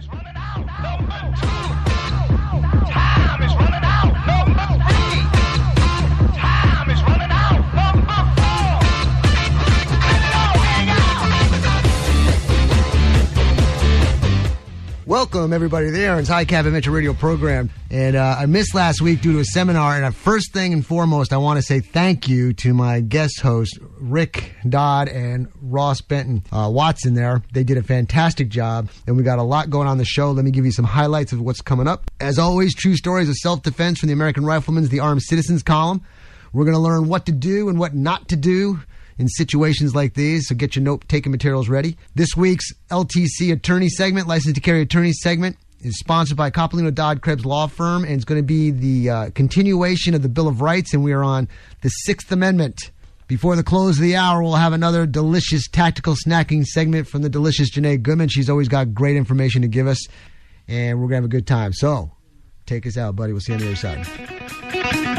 is running out. Time is running out. Welcome, everybody, to the Aaron's High Cap Radio program. And uh, I missed last week due to a seminar. And first thing and foremost, I want to say thank you to my guest host, Rick Dodd and Ross Benton uh, Watson there. They did a fantastic job. And we got a lot going on the show. Let me give you some highlights of what's coming up. As always, true stories of self defense from the American Rifleman's The Armed Citizens column. We're going to learn what to do and what not to do in situations like these. So get your note taking materials ready. This week's LTC attorney segment, license to carry attorney segment, is sponsored by Coppolino Dodd Krebs Law Firm, and it's going to be the uh, continuation of the Bill of Rights, and we are on the Sixth Amendment. Before the close of the hour, we'll have another delicious tactical snacking segment from the delicious Janae Goodman. She's always got great information to give us, and we're going to have a good time. So, take us out, buddy. We'll see you on the other side.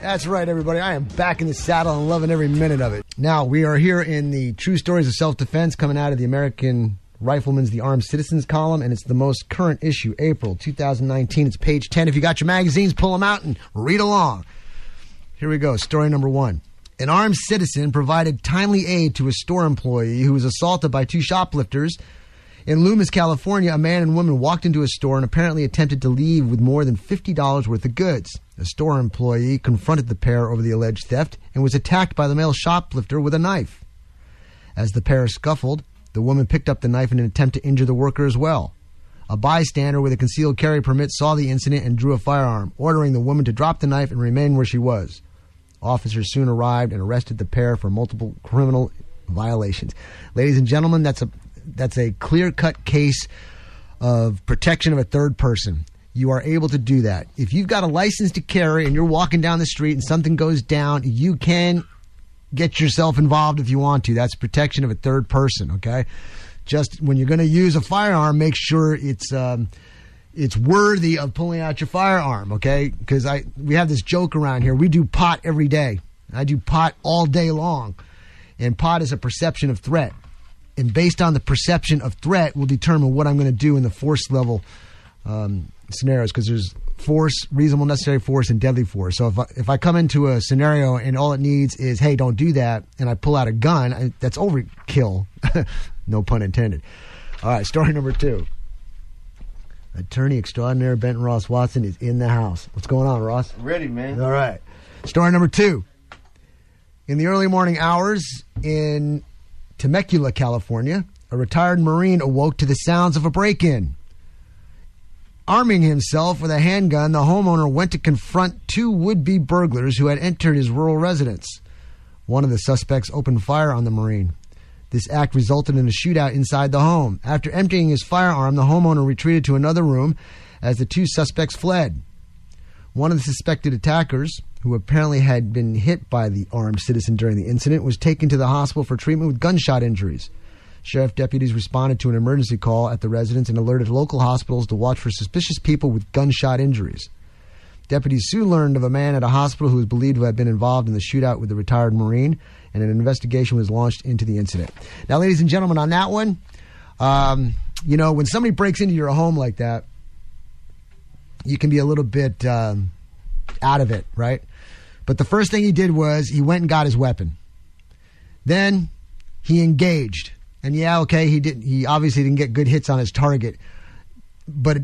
That's right, everybody. I am back in the saddle and loving every minute of it. Now, we are here in the True Stories of Self Defense coming out of the American Rifleman's The Armed Citizens column, and it's the most current issue, April 2019. It's page 10. If you got your magazines, pull them out and read along. Here we go. Story number one. An armed citizen provided timely aid to a store employee who was assaulted by two shoplifters. In Loomis, California, a man and woman walked into a store and apparently attempted to leave with more than $50 worth of goods. A store employee confronted the pair over the alleged theft and was attacked by the male shoplifter with a knife. As the pair scuffled, the woman picked up the knife in an attempt to injure the worker as well. A bystander with a concealed carry permit saw the incident and drew a firearm, ordering the woman to drop the knife and remain where she was. Officers soon arrived and arrested the pair for multiple criminal violations. Ladies and gentlemen, that's a that's a clear-cut case of protection of a third person. You are able to do that. If you've got a license to carry and you're walking down the street and something goes down, you can get yourself involved if you want to. That's protection of a third person, okay? Just when you're going to use a firearm, make sure it's um, it's worthy of pulling out your firearm, okay? Because I we have this joke around here. We do pot every day. I do pot all day long, and pot is a perception of threat, and based on the perception of threat, will determine what I'm going to do in the force level um, scenarios. Because there's force, reasonable, necessary force, and deadly force. So if I, if I come into a scenario and all it needs is, hey, don't do that, and I pull out a gun, I, that's overkill. no pun intended. All right, story number two. Attorney extraordinaire Benton Ross Watson is in the house. What's going on, Ross? Ready, man. All right. Story number two. In the early morning hours in Temecula, California, a retired Marine awoke to the sounds of a break in. Arming himself with a handgun, the homeowner went to confront two would be burglars who had entered his rural residence. One of the suspects opened fire on the Marine. This act resulted in a shootout inside the home. After emptying his firearm, the homeowner retreated to another room as the two suspects fled. One of the suspected attackers, who apparently had been hit by the armed citizen during the incident, was taken to the hospital for treatment with gunshot injuries. Sheriff deputies responded to an emergency call at the residence and alerted local hospitals to watch for suspicious people with gunshot injuries. Deputies soon learned of a man at a hospital who was believed to have been involved in the shootout with the retired Marine, and an investigation was launched into the incident. Now, ladies and gentlemen, on that one, um, you know, when somebody breaks into your home like that, you can be a little bit um, out of it, right? But the first thing he did was he went and got his weapon. Then he engaged. And yeah, okay, he didn't. He obviously didn't get good hits on his target, but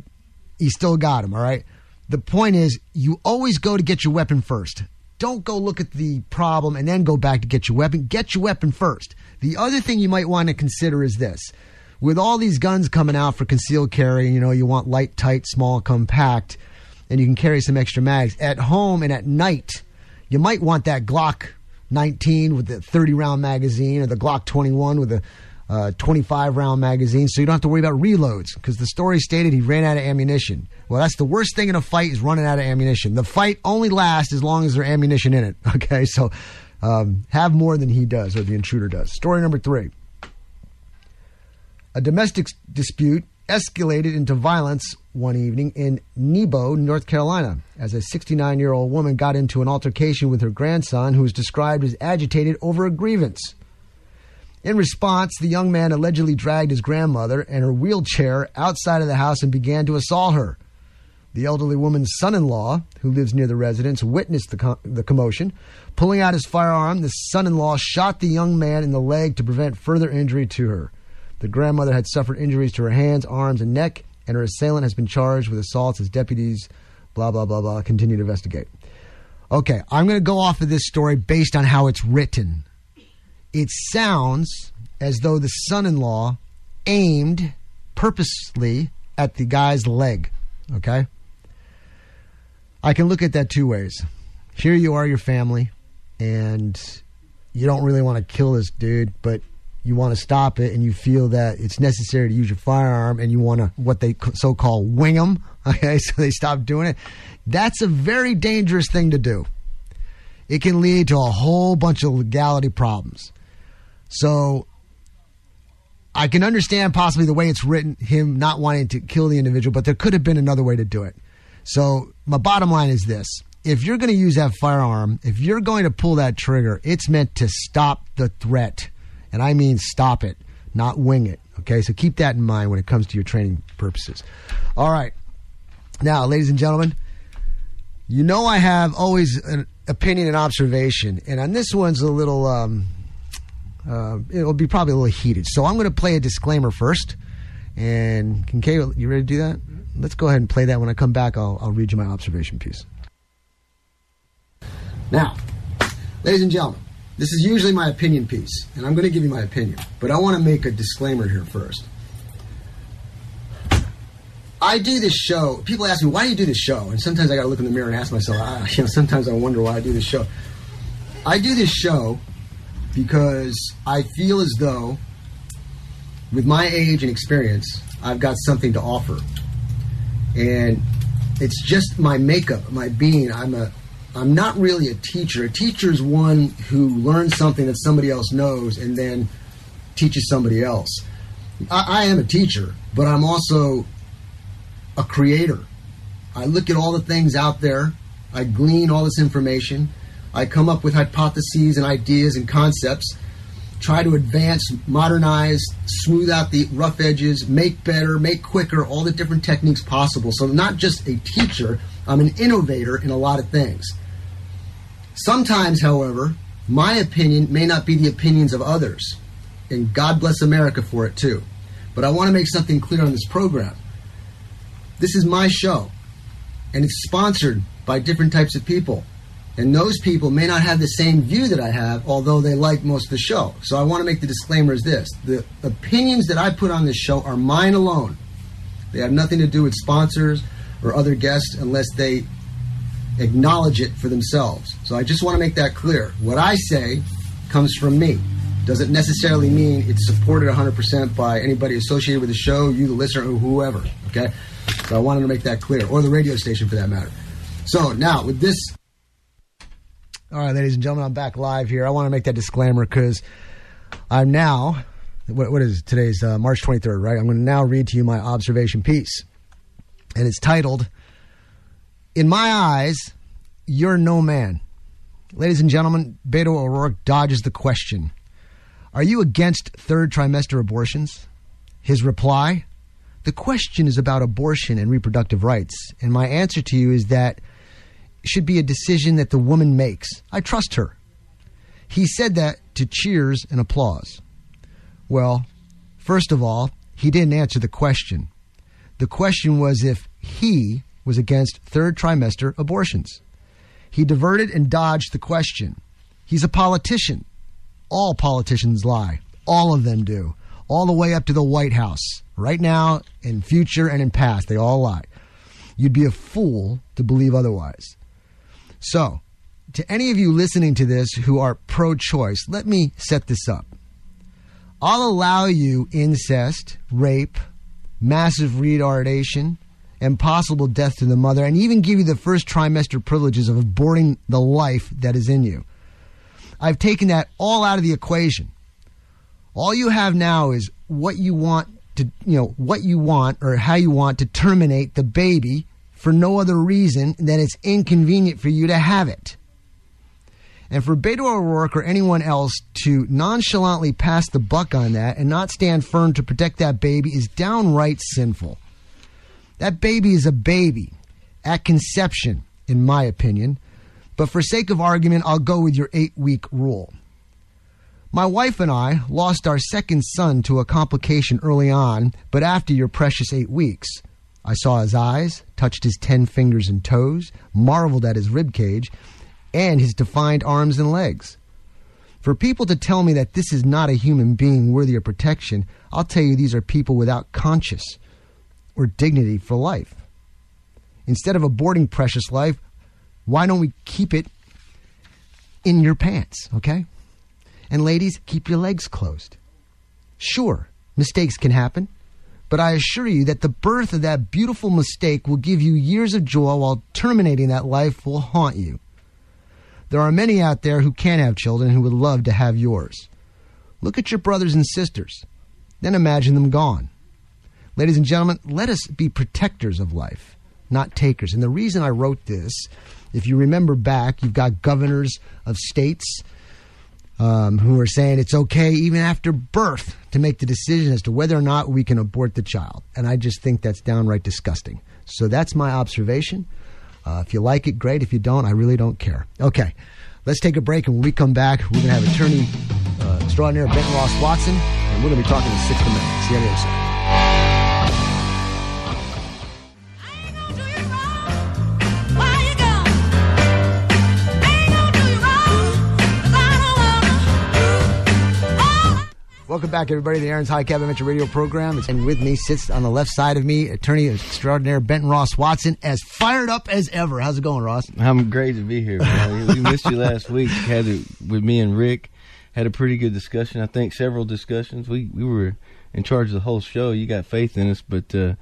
he still got him. All right. The point is, you always go to get your weapon first. Don't go look at the problem and then go back to get your weapon. Get your weapon first. The other thing you might want to consider is this: with all these guns coming out for concealed carry, you know, you want light, tight, small, compact, and you can carry some extra mags at home and at night. You might want that Glock 19 with the 30 round magazine or the Glock 21 with the uh, 25 round magazine, so you don't have to worry about reloads because the story stated he ran out of ammunition. Well, that's the worst thing in a fight is running out of ammunition. The fight only lasts as long as there's ammunition in it. Okay, so um, have more than he does or the intruder does. Story number three. A domestic dispute escalated into violence one evening in Nebo, North Carolina, as a 69 year old woman got into an altercation with her grandson, who was described as agitated over a grievance. In response, the young man allegedly dragged his grandmother and her wheelchair outside of the house and began to assault her. The elderly woman's son in law, who lives near the residence, witnessed the, com- the commotion. Pulling out his firearm, the son in law shot the young man in the leg to prevent further injury to her. The grandmother had suffered injuries to her hands, arms, and neck, and her assailant has been charged with assaults as deputies, blah, blah, blah, blah, continue to investigate. Okay, I'm going to go off of this story based on how it's written. It sounds as though the son in law aimed purposely at the guy's leg. Okay? I can look at that two ways. Here you are, your family, and you don't really want to kill this dude, but you want to stop it, and you feel that it's necessary to use your firearm, and you want to what they so call wing them. Okay, so they stop doing it. That's a very dangerous thing to do. It can lead to a whole bunch of legality problems. So I can understand possibly the way it's written, him not wanting to kill the individual, but there could have been another way to do it. So my bottom line is this. If you're going to use that firearm, if you're going to pull that trigger, it's meant to stop the threat. And I mean stop it, not wing it. Okay, so keep that in mind when it comes to your training purposes. All right. Now, ladies and gentlemen, you know I have always an opinion and observation, and on this one's a little, um, uh, it'll be probably a little heated. So I'm going to play a disclaimer first. And Kincaid, you ready to do that? Let's go ahead and play that. When I come back, I'll, I'll read you my observation piece. Now, ladies and gentlemen, this is usually my opinion piece, and I'm going to give you my opinion, but I want to make a disclaimer here first. I do this show. People ask me, why do you do this show? And sometimes I got to look in the mirror and ask myself, ah, you know, sometimes I wonder why I do this show. I do this show because I feel as though, with my age and experience, I've got something to offer. And it's just my makeup, my being. I'm a I'm not really a teacher. A teacher is one who learns something that somebody else knows and then teaches somebody else. I, I am a teacher, but I'm also a creator. I look at all the things out there, I glean all this information, I come up with hypotheses and ideas and concepts, try to advance, modernize, smooth out the rough edges, make better, make quicker, all the different techniques possible. So, I'm not just a teacher, I'm an innovator in a lot of things. Sometimes, however, my opinion may not be the opinions of others, and God bless America for it too. But I want to make something clear on this program. This is my show, and it's sponsored by different types of people. And those people may not have the same view that I have, although they like most of the show. So I want to make the disclaimer as this the opinions that I put on this show are mine alone. They have nothing to do with sponsors or other guests unless they acknowledge it for themselves. So I just want to make that clear. What I say comes from me. Doesn't necessarily mean it's supported 100% by anybody associated with the show, you, the listener, or whoever. Okay? So I wanted to make that clear, or the radio station for that matter. So now, with this. All right, ladies and gentlemen, I'm back live here. I want to make that disclaimer because I'm now. What, what is today's uh, March 23rd, right? I'm going to now read to you my observation piece, and it's titled in my eyes, you're no man. Ladies and gentlemen, Beto O'Rourke dodges the question Are you against third trimester abortions? His reply The question is about abortion and reproductive rights. And my answer to you is that should be a decision that the woman makes. I trust her. He said that to cheers and applause. Well, first of all, he didn't answer the question. The question was if he was against third trimester abortions. He diverted and dodged the question. He's a politician. All politicians lie. All of them do. All the way up to the White House. Right now, in future, and in past, they all lie. You'd be a fool to believe otherwise. So, to any of you listening to this who are pro choice, let me set this up. I'll allow you incest, rape, massive retardation, and possible death to the mother, and even give you the first trimester privileges of aborting the life that is in you. I've taken that all out of the equation. All you have now is what you want to you know what you want or how you want to terminate the baby for no other reason than it's inconvenient for you to have it. And for Beto O'Rourke or anyone else to nonchalantly pass the buck on that and not stand firm to protect that baby is downright sinful. That baby is a baby at conception, in my opinion. But for sake of argument, I'll go with your eight week rule. My wife and I lost our second son to a complication early on, but after your precious eight weeks. I saw his eyes, touched his ten fingers and toes, marveled at his rib cage, and his defined arms and legs. For people to tell me that this is not a human being worthy of protection, I'll tell you these are people without conscience or dignity for life. Instead of aborting precious life, why don't we keep it in your pants, okay? And ladies, keep your legs closed. Sure, mistakes can happen, but I assure you that the birth of that beautiful mistake will give you years of joy while terminating that life will haunt you. There are many out there who can't have children who would love to have yours. Look at your brothers and sisters, then imagine them gone. Ladies and gentlemen, let us be protectors of life, not takers. And the reason I wrote this, if you remember back, you've got governors of states um, who are saying it's okay even after birth to make the decision as to whether or not we can abort the child. And I just think that's downright disgusting. So that's my observation. Uh, if you like it, great. If you don't, I really don't care. Okay, let's take a break. And when we come back, we're going to have attorney uh, extraordinaire Benton Ross Watson, and we're going to be talking the Sixth Amendment. See you side. Welcome back, everybody, to the Aaron's High Cabin Metro Radio program. And with me sits on the left side of me, attorney extraordinaire Benton Ross Watson, as fired up as ever. How's it going, Ross? I'm great to be here. Man. we missed you last week. Had it with me and Rick. Had a pretty good discussion. I think several discussions. We we were in charge of the whole show. You got faith in us, but uh,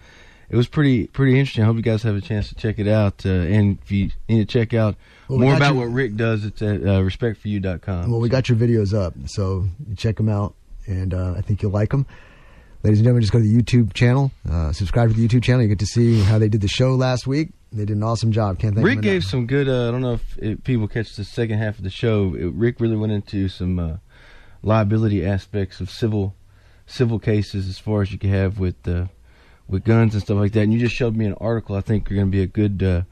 it was pretty pretty interesting. I hope you guys have a chance to check it out. Uh, and if you need to check out Well, more about you- what Rick does, it's at uh, respectforyou.com. Well, we got your videos up, so check them out, and uh, I think you'll like them. Ladies and gentlemen, just go to the YouTube channel, uh, subscribe to the YouTube channel. You get to see how they did the show last week. They did an awesome job. Can't thank Rick gave enough. some good. Uh, I don't know if it, people catch the second half of the show. It, Rick really went into some uh, liability aspects of civil civil cases as far as you can have with uh, with guns and stuff like that. And you just showed me an article. I think you're going to be a good uh,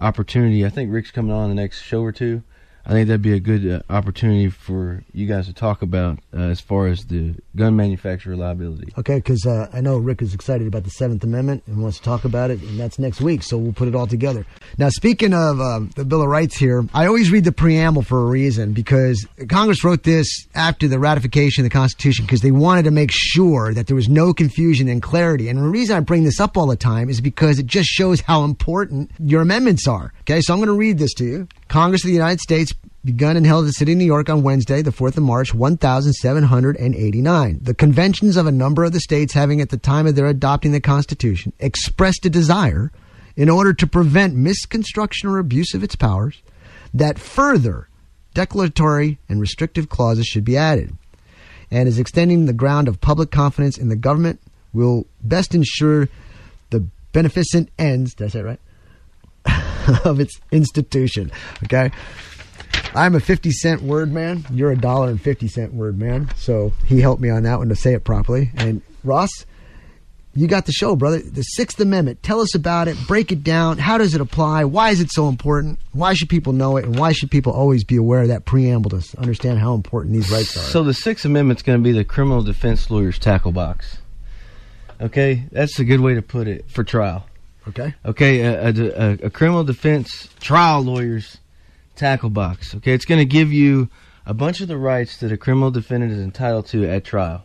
opportunity. I think Rick's coming on the next show or two. I think that'd be a good uh, opportunity for you guys to talk about uh, as far as the gun manufacturer liability. Okay, because uh, I know Rick is excited about the Seventh Amendment and wants to talk about it, and that's next week. So we'll put it all together. Now, speaking of um, the Bill of Rights here, I always read the preamble for a reason because Congress wrote this after the ratification of the Constitution because they wanted to make sure that there was no confusion and clarity. And the reason I bring this up all the time is because it just shows how important your amendments are. Okay, so I'm going to read this to you. Congress of the United States begun and held in the city of New York on Wednesday, the 4th of March, 1789. The conventions of a number of the states having at the time of their adopting the Constitution expressed a desire in order to prevent misconstruction or abuse of its powers that further declaratory and restrictive clauses should be added and is extending the ground of public confidence in the government will best ensure the beneficent ends, did I say right? of its institution. Okay. I'm a 50 cent word man. You're a dollar and 50 cent word man. So he helped me on that one to say it properly. And Ross, you got the show, brother. The Sixth Amendment. Tell us about it. Break it down. How does it apply? Why is it so important? Why should people know it? And why should people always be aware of that preamble to understand how important these rights are? So the Sixth Amendment's going to be the criminal defense lawyer's tackle box. Okay, that's a good way to put it for trial. Okay. Okay, a, a, a- criminal defense trial lawyer's tackle box. Okay, it's going to give you a bunch of the rights that a criminal defendant is entitled to at trial.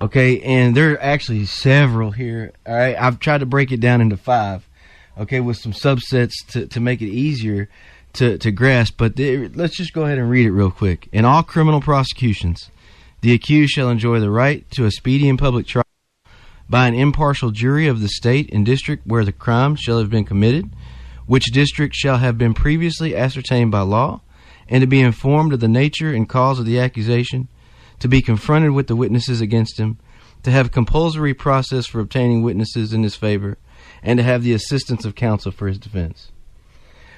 Okay, and there are actually several here. All right, I've tried to break it down into five. Okay, with some subsets to, to make it easier to, to grasp. But the, let's just go ahead and read it real quick. In all criminal prosecutions, the accused shall enjoy the right to a speedy and public trial by an impartial jury of the state and district where the crime shall have been committed, which district shall have been previously ascertained by law, and to be informed of the nature and cause of the accusation, to be confronted with the witnesses against him, to have compulsory process for obtaining witnesses in his favor, and to have the assistance of counsel for his defense.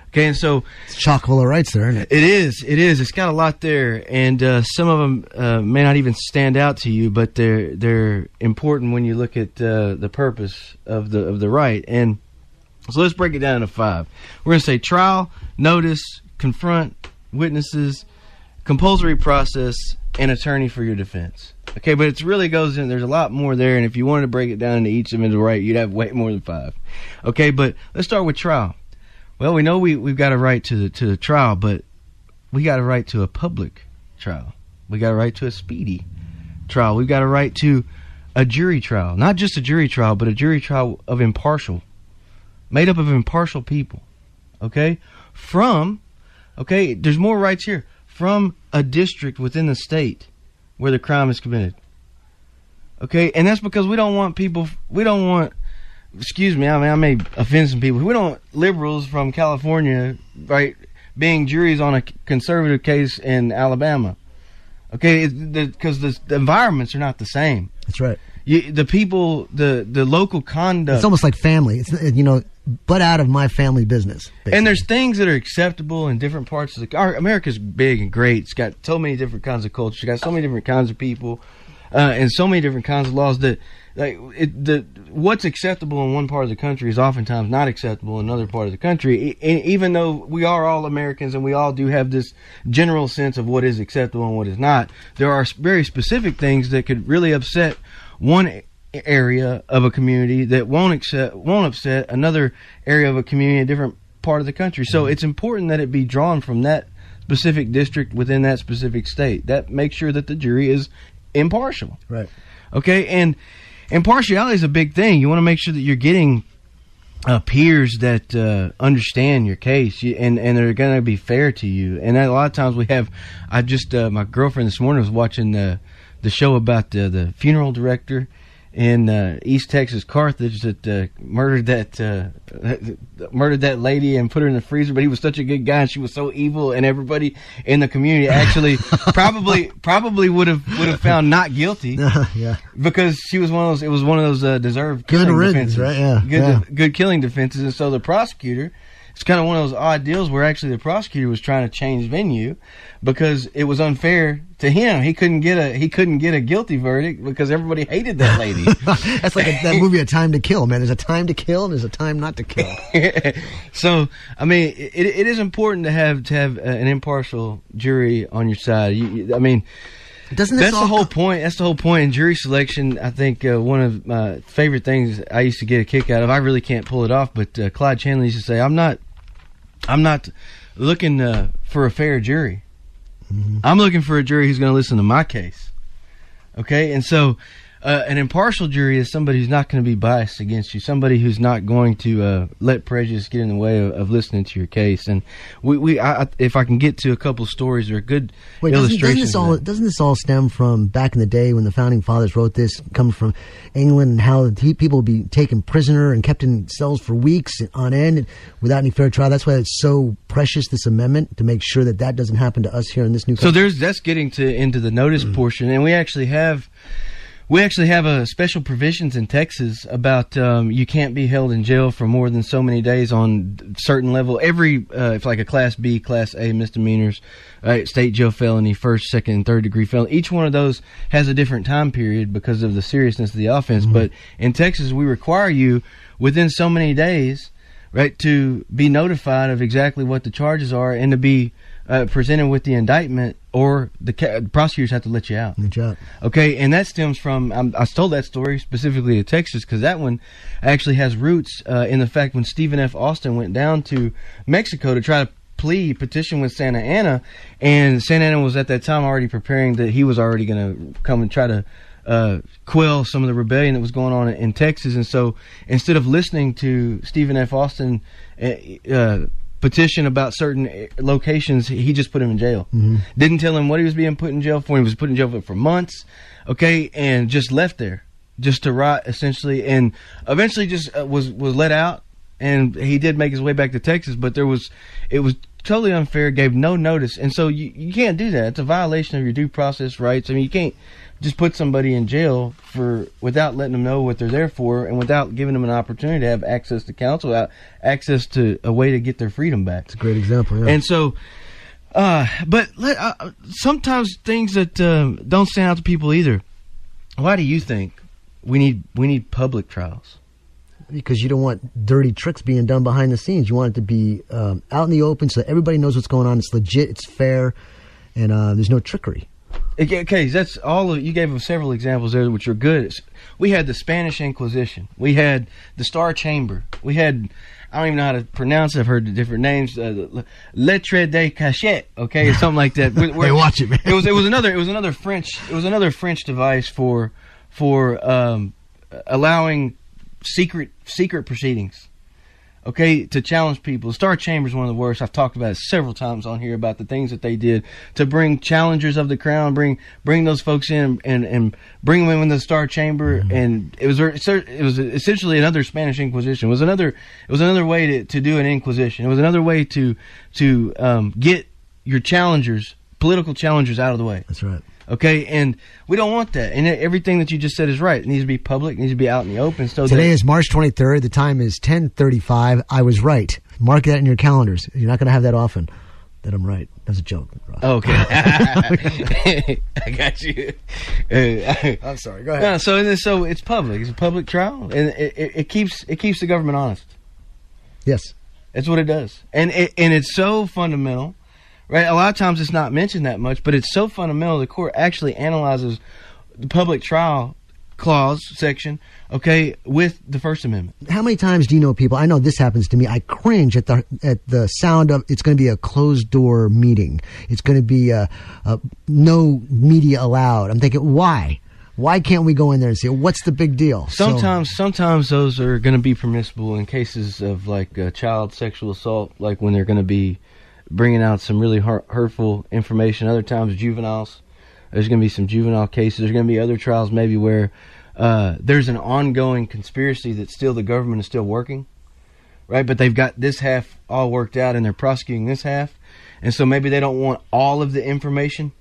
Okay, and so It's chock full of rights there, isn't it? it is. It is. It's got a lot there, and uh, some of them uh, may not even stand out to you, but they're they're important when you look at uh, the purpose of the of the right. And so let's break it down into five. We're going to say trial, notice, confront, witnesses, compulsory process, and attorney for your defense. Okay, but it really goes in. There's a lot more there, and if you wanted to break it down into each of them into right, you'd have way more than five. Okay, but let's start with trial. Well, we know we we've got a right to the to the trial, but we got a right to a public trial. We got a right to a speedy trial. We've got a right to a jury trial, not just a jury trial, but a jury trial of impartial, made up of impartial people. Okay, from okay, there's more rights here from a district within the state where the crime is committed. Okay, and that's because we don't want people. We don't want. Excuse me. I mean, I may offend some people. We don't liberals from California, right, being juries on a conservative case in Alabama. Okay, because the, the environments are not the same. That's right. You, the people, the the local conduct, It's almost like family. It's you know, but out of my family business. and there's things that are acceptable in different parts of the. Our, America's big and great. It's got so many different kinds of cultures. It's got so many different kinds of people, uh, and so many different kinds of laws that, like, it, the what's acceptable in one part of the country is oftentimes not acceptable in another part of the country. Even though we are all Americans and we all do have this general sense of what is acceptable and what is not, there are very specific things that could really upset one area of a community that won't accept won't upset another area of a community in a different part of the country. So it's important that it be drawn from that specific district within that specific state. That makes sure that the jury is impartial. right. Okay, and impartiality is a big thing. You want to make sure that you're getting uh, peers that uh, understand your case you, and and they're going to be fair to you. And a lot of times we have. I just uh, my girlfriend this morning was watching the the show about the the funeral director in uh, East Texas, Carthage, that uh, murdered that uh, murdered that lady and put her in the freezer. But he was such a good guy, and she was so evil, and everybody in the community actually probably probably would have would have found not guilty yeah. because she was one of those. It was one of those uh, deserved Good riddance, defenses, right? Yeah, good yeah. good killing defenses. And so the prosecutor, it's kind of one of those odd deals where actually the prosecutor was trying to change venue because it was unfair to him. He couldn't get a he couldn't get a guilty verdict because everybody hated that lady. That's like a, that movie, A Time to Kill, man. There's a time to kill and there's a time not to kill. so I mean, it, it is important to have to have uh, an impartial jury on your side. You, I mean. Doesn't That's the whole point. That's the whole point in jury selection. I think uh, one of my favorite things I used to get a kick out of. I really can't pull it off, but uh, Clyde Chandler used to say, "I'm not, I'm not looking uh, for a fair jury. I'm looking for a jury who's going to listen to my case." Okay, and so uh, an impartial jury is somebody who's not going to be biased against you, somebody who's not going to uh, let prejudice get in the way of, of listening to your case. And we, we I, if I can get to a couple stories or a good Wait, doesn't, illustrations. doesn't this all doesn't this all stem from back in the day when the founding fathers wrote this? Comes from England and how he, people would be taken prisoner and kept in cells for weeks on end without any fair trial. That's why it's so precious this amendment to make sure that that doesn't happen to us here in this new. Country. So there's that's getting to into the notice portion, and we actually have we actually have a special provisions in Texas about um, you can't be held in jail for more than so many days on certain level. Every uh, if like a Class B, Class A misdemeanors, uh, state jail felony, first, second, and third degree felony. Each one of those has a different time period because of the seriousness of the offense. But in Texas, we require you within so many days right to be notified of exactly what the charges are and to be uh, presented with the indictment or the, ca- the prosecutors have to let you out Good job. okay and that stems from um, i told that story specifically to texas because that one actually has roots uh, in the fact when stephen f austin went down to mexico to try to plea petition with santa anna and santa anna was at that time already preparing that he was already going to come and try to uh, quell some of the rebellion that was going on in Texas, and so instead of listening to Stephen F. Austin uh, uh, petition about certain uh, locations, he just put him in jail. Didn't tell him what he was being put in jail for. He was put in jail for, for months, okay, and just left there, just to rot essentially, and eventually just uh, was was let out and he did make his way back to Texas, but there was it was totally unfair. Gave no notice, and so you you can't do that. It's a violation of your due process rights. I mean, you can't just put somebody in jail for without letting them know what they're there for, and without giving them an opportunity to have access to counsel, without access to a way to get their freedom back. It's a great example. Yeah. And so, uh, but let, uh, sometimes things that um, don't stand out to people either. Why do you think we need we need public trials? because you don't want dirty tricks being done behind the scenes. You want it to be um, out in the open so that everybody knows what's going on. It's legit, it's fair, and uh, there's no trickery. Okay, that's all. Of, you gave them several examples there, which are good. We had the Spanish Inquisition. We had the Star Chamber. We had. I don't even know how to pronounce it. I've heard the different names. Uh, Lettre de Cachet, okay, or something like that. Where- where- Hey, watch it, man. It was it was another it was another French it was another French device for for um, allowing secret secret proceedings. Okay, to challenge people. Star Chamber is one of the worst. I've talked about it several times on here about the things that they did to bring challengers of the crown, bring bring those folks in and and bring them in the Star Chamber. And it was it was essentially another Spanish Inquisition. It was another it was another way to, to do an Inquisition. It was another way to to um, get your challengers, political challengers, out of the way. That's right. Okay, and we don't want that. And everything that you just said is right. It needs to be public. It needs to be out in the open. So Today that, is March 23rd. The time is 10:35. I was right. Mark that in your calendars. You're not going to have that often. That I'm right. That's a joke. Ross. Oh, okay, I got you. I'm sorry. Go no, so and so it's public. It's a public trial, and it, it, it keeps it keeps the government honest. Yes. That's what it does, and it, and it's so fundamental, right? A lot of times it's not mentioned that much, but it's so fundamental. The court actually analyzes the public trial clause section, okay, with the First Amendment. How many times do you know people? I know this happens to me. I cringe at the at the sound of it's going to be a closed door meeting. It's going to be a, a no media allowed. I'm thinking, why? Why can't we go in there and say what's the big deal? So- Sometimes, sometimes those are going to be permissible in cases of like uh, child sexual assault, like when they're going to be bringing out some really hurt, hurtful information. Other times, juveniles. There's going to be some juvenile cases. There's going to be other trials, maybe where uh, there's an ongoing conspiracy that still the government is still working, right? But they've got this half all worked out, and they're prosecuting this half, and so maybe they don't want all of the information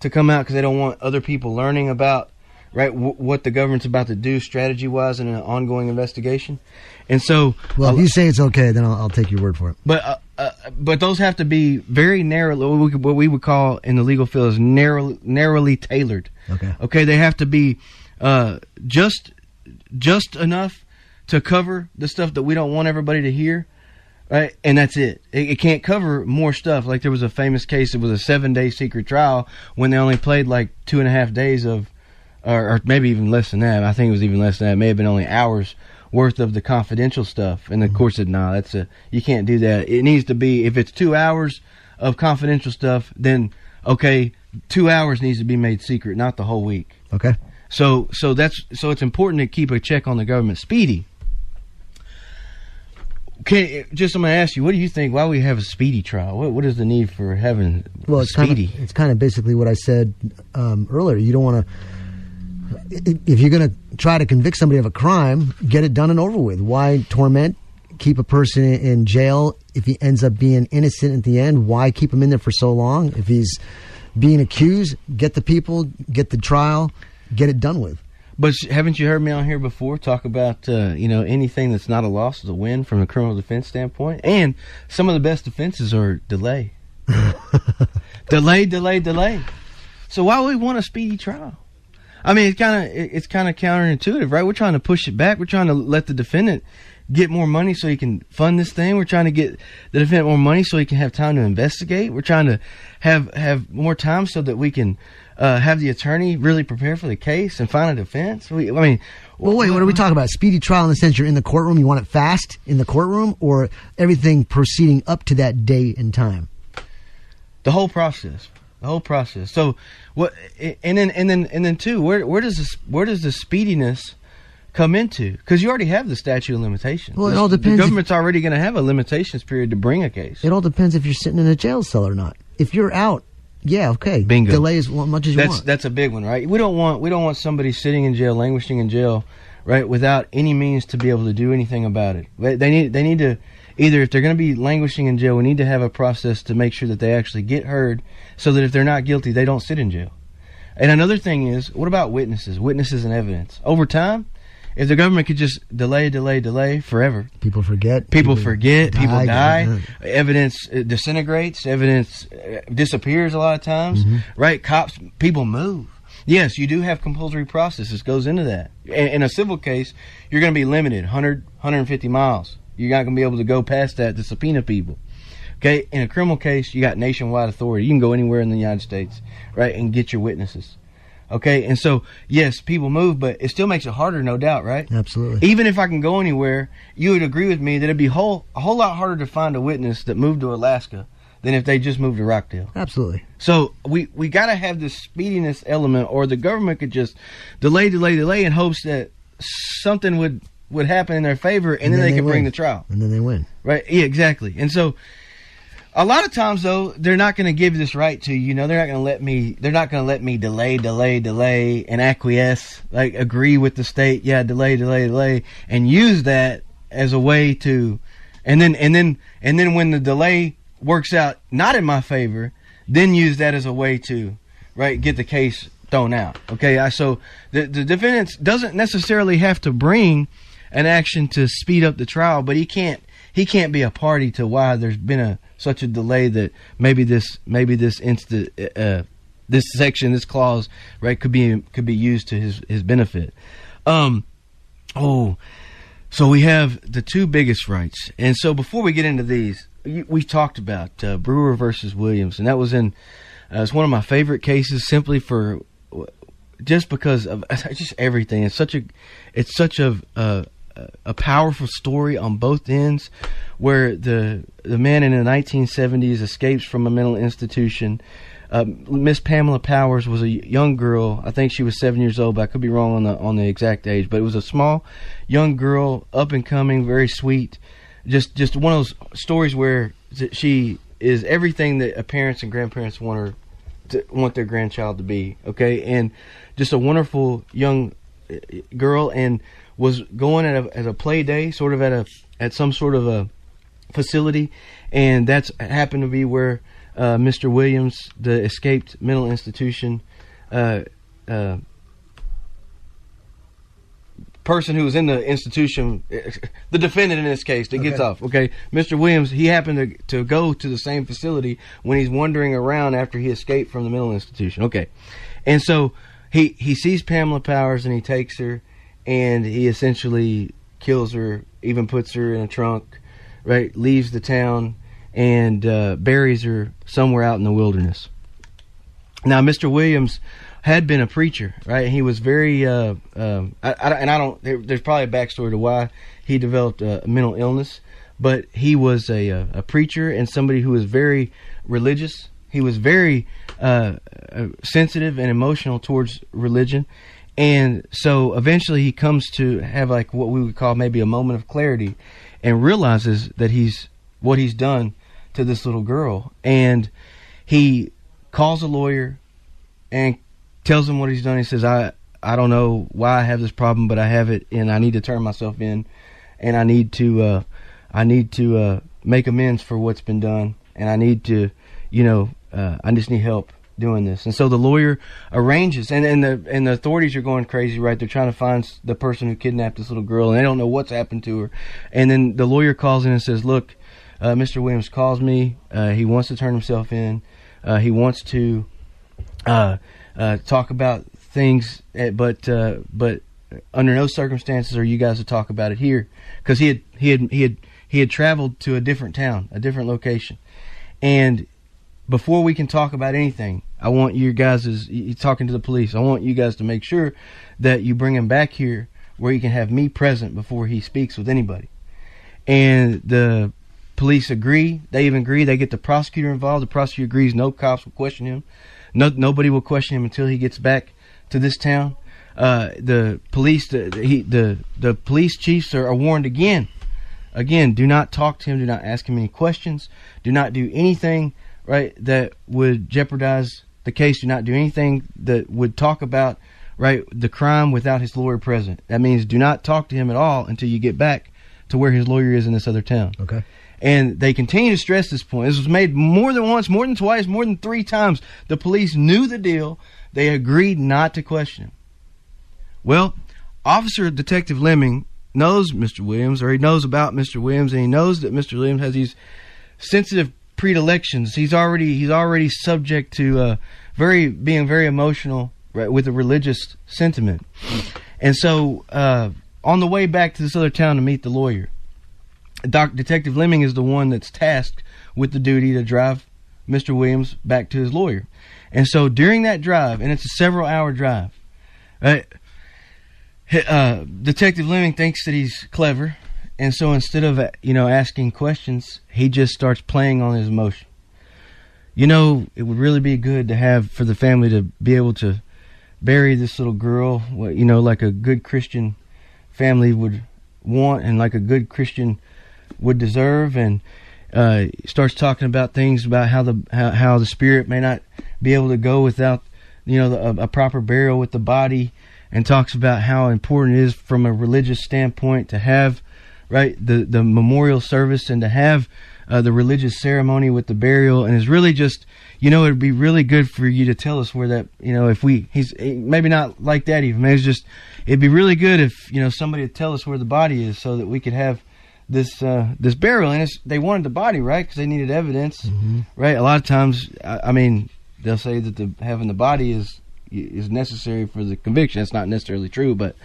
to come out because they don't want other people learning about right w- what the government's about to do strategy wise in an ongoing investigation and so well, if you say it's okay, then I'll, I'll take your word for it. but uh, uh, but those have to be very narrow what we, what we would call in the legal field is narrow, narrowly tailored. Okay. okay they have to be uh, just just enough to cover the stuff that we don't want everybody to hear right? And that's it. it it can't cover more stuff. Like there was a famous case it was a seven day secret trial when they only played like two and a half days of or, or maybe even less than that. I think it was even less than that. It may have been only hours worth of the confidential stuff and the court said no that's a you can't do that it needs to be if it's two hours of confidential stuff then okay two hours needs to be made secret not the whole week Okay. so so that's so it's important to keep a check on the government. Speedy. Okay, just I'm gonna ask you, what do you think? Why we have a speedy trial? What what is the need for having Well, it's kind speedy? of it's kind of basically what I said um, earlier. You don't want to. If you're going to try to convict somebody of a crime, get it done and over with. Why torment? Keep a person in- jail if he ends up being innocent at the end. Why keep him in there for so long? If he's being accused, get the people, get the trial, get it done with. But haven't you heard me on here before talk about uh, you know anything that's not a loss is a win from a criminal defense standpoint? And some of the best defenses are delay, delay, delay, delay. So why would we want a speedy trial? I mean, it's kind of it's kind of counterintuitive, right? We're trying to push it back. We're trying to let the defendant get more money so he can fund this thing. We're trying to get the defendant more money so he can have time to investigate. We're trying to have have more time so that we can uh, have the attorney really prepare for the case and find a defense. We, I mean, Well, wait, what are we talking about? Speedy trial in the sense you're in the courtroom, you want it fast in the courtroom, or everything proceeding up to that day and time? the whole process the whole process so what and then and then and then two where where does this where does the speediness come into because you already have the statute of limitations Well, it all depends the if- government's already going to have a limitations period to bring a case It all depends if you're sitting in a jail cell or not. If you're out, yeah, okay. Bingo. Delay as much as you that's want. that's a big one right we don't want we don't want somebody sitting in jail languishing in jail right, without any means to be able to do anything about it. They need they need to either if they're going to be languishing in jail, we need to have a process to make sure that they actually get heard, so that if they're not guilty, they don't sit in jail. And another thing is, what about witnesses? Witnesses and evidence. Over time, if the government could just delay, delay, delay forever, People forget. people forget, people die, yeah. evidence uh, disintegrates, evidence uh, disappears a lot of times, right? Cops, people move. Yes, you do have compulsory processes goes into that. In, in a civil case, you're going to be limited 100, 150 miles. You're not going to be able to go past that to subpoena people. Okay, in a criminal case, you got nationwide authority. You can go anywhere in the United States, right, and get your witnesses. Okay, and so yes, people move, but it still makes it harder, no doubt, right? Absolutely. Even if I can go anywhere, you would agree with me that it'd be whole, a whole lot harder to find a witness that moved to Alaska than if they just moved to Rockdale. Absolutely. So we we got to have this speediness element, or the government could just delay, delay, delay in hopes that something would would happen in their favor, and, then, they, could bring the trial. And then they win. Right? Yeah, exactly. And so, a lot of times though, they're not going to give this right to you. You know, they're not going to let me. They're not going to let me delay, delay, delay, and acquiesce, like agree with the state. Yeah, delay, delay, delay, and use that as a way to, and then and then and then when the delay works out not in my favor, then use that as a way to, right, get the case thrown out. Okay, I, so the the defendant doesn't necessarily have to bring an action to speed up the trial, but he can't he can't be a party to why there's been a such a delay that maybe this maybe this instant uh, this section this clause right could be could be used to his his benefit. Um, oh, so we have the two biggest rights, and so before we get into these, we talked about uh, Brewer versus Williams, and that was in uh, it's one of my favorite cases simply for just because of just everything. It's such a it's such a uh, a powerful story on both ends, where the the man in the 1970s escapes from a mental institution. Uh, Miss Pamela Powers was a young girl. I think she was seven years old, but I could be wrong on the on the exact age. But it was a small, young girl, up and coming, very sweet. Just just one of those stories where she is everything that parents and grandparents want her to want their grandchild to be. Okay, and just a wonderful young uh, girl, and was going at a at a play day, sort of at a at some sort of a facility, and that's happened to be where uh, Mr. Williams, the escaped mental institution, uh, uh, person who was in the institution, the defendant in this case that gets off. Okay, Mr. Williams, he happened to to go to the same facility when he's wandering around after he escaped from the mental institution. Okay, and so he he sees Pamela Powers and he takes her, and he essentially kills her, even puts her in a trunk, right? Leaves the town and uh, buries her somewhere out in the wilderness. Now, Mr. Williams had been a preacher, right? He was very, uh, um, I, I, and I don't. There, there's probably a backstory to why he developed a mental illness, but he was a, a preacher and somebody who was very religious. He was very uh, uh, sensitive and emotional towards religion, and so eventually he comes to have like what we would call maybe a moment of clarity, and realizes that he's what he's done to this little girl, and he calls a lawyer and tells him what he's done. He says, "I I don't know why I have this problem, but I have it, and I need to turn myself in, and I need to uh, I need to uh, make amends for what's been done, and I need to, you know, uh, I just need help." Doing this. And so the lawyer arranges and, and the and the authorities are going crazy right? They're trying to find the person who kidnapped this little girl and they don't know what's happened to her. And then the lawyer calls in and says look uh, mr williams calls me. Uh, he wants to turn himself in. Uh, he wants to uh, uh, talk about things, eh, but uh, but under no circumstances are you guys to talk about it here. Because he had he had he had he had traveled to a different town, a different location, and before we can talk about anything, I want you guys you talking to the police. I want you guys to make sure that you bring him back here where you can have me present before he speaks with anybody. And the police agree. They even agree. They get the prosecutor involved. The prosecutor agrees. No cops will question him. No, nobody will question him until he gets back to this town. Uh, the police, the, he, the the police chiefs are, are warned again. Again, do not talk to him. Do not ask him any questions. Do not do anything right that would jeopardize the case. Do not do anything that would talk about right, the crime without his lawyer present. That means do not talk to him at all until you get back to where his lawyer is in this other town. Okay. And they continue to stress this point. This was made more than once, more than twice, more than three times. The police knew the deal. They agreed not to question him. Well, Officer Detective Leaming knows Mr. Williams, or he knows about Mr. Williams, and he knows that Mr. Williams has these sensitive predilections. He's already he's already subject to uh, very being very emotional right, with a religious sentiment. And so, uh, on the way back to this other town to meet the lawyer, Doc Detective Leaming is the one that's tasked with the duty to drive Mr. Williams back to his lawyer. And so during that drive, and it's a several hour drive, right, uh, Detective Leaming thinks that he's clever, and so instead of you know asking questions, he just starts playing on his emotion. You know, it would really be good to have for the family to be able to bury this little girl, you know, like a good Christian family would want, and like a good Christian would deserve, and uh, starts talking about things about how the how, how the spirit may not be able to go without you know the, a, a proper burial with the body, and talks about how important it is from a religious standpoint to have right? The the memorial service and to have uh, the religious ceremony with the burial, and it's really just you know it'd be really good for you to tell us where that you know if we he's eh, maybe not like that even. Maybe it's just it'd be really good if you know somebody would tell us where the body is so that we could have this uh, this burial, and it's, they wanted the body right? Because they needed evidence, right? A lot of times, I, I mean, they'll say that the having the body is is necessary for the conviction. That's not necessarily true, but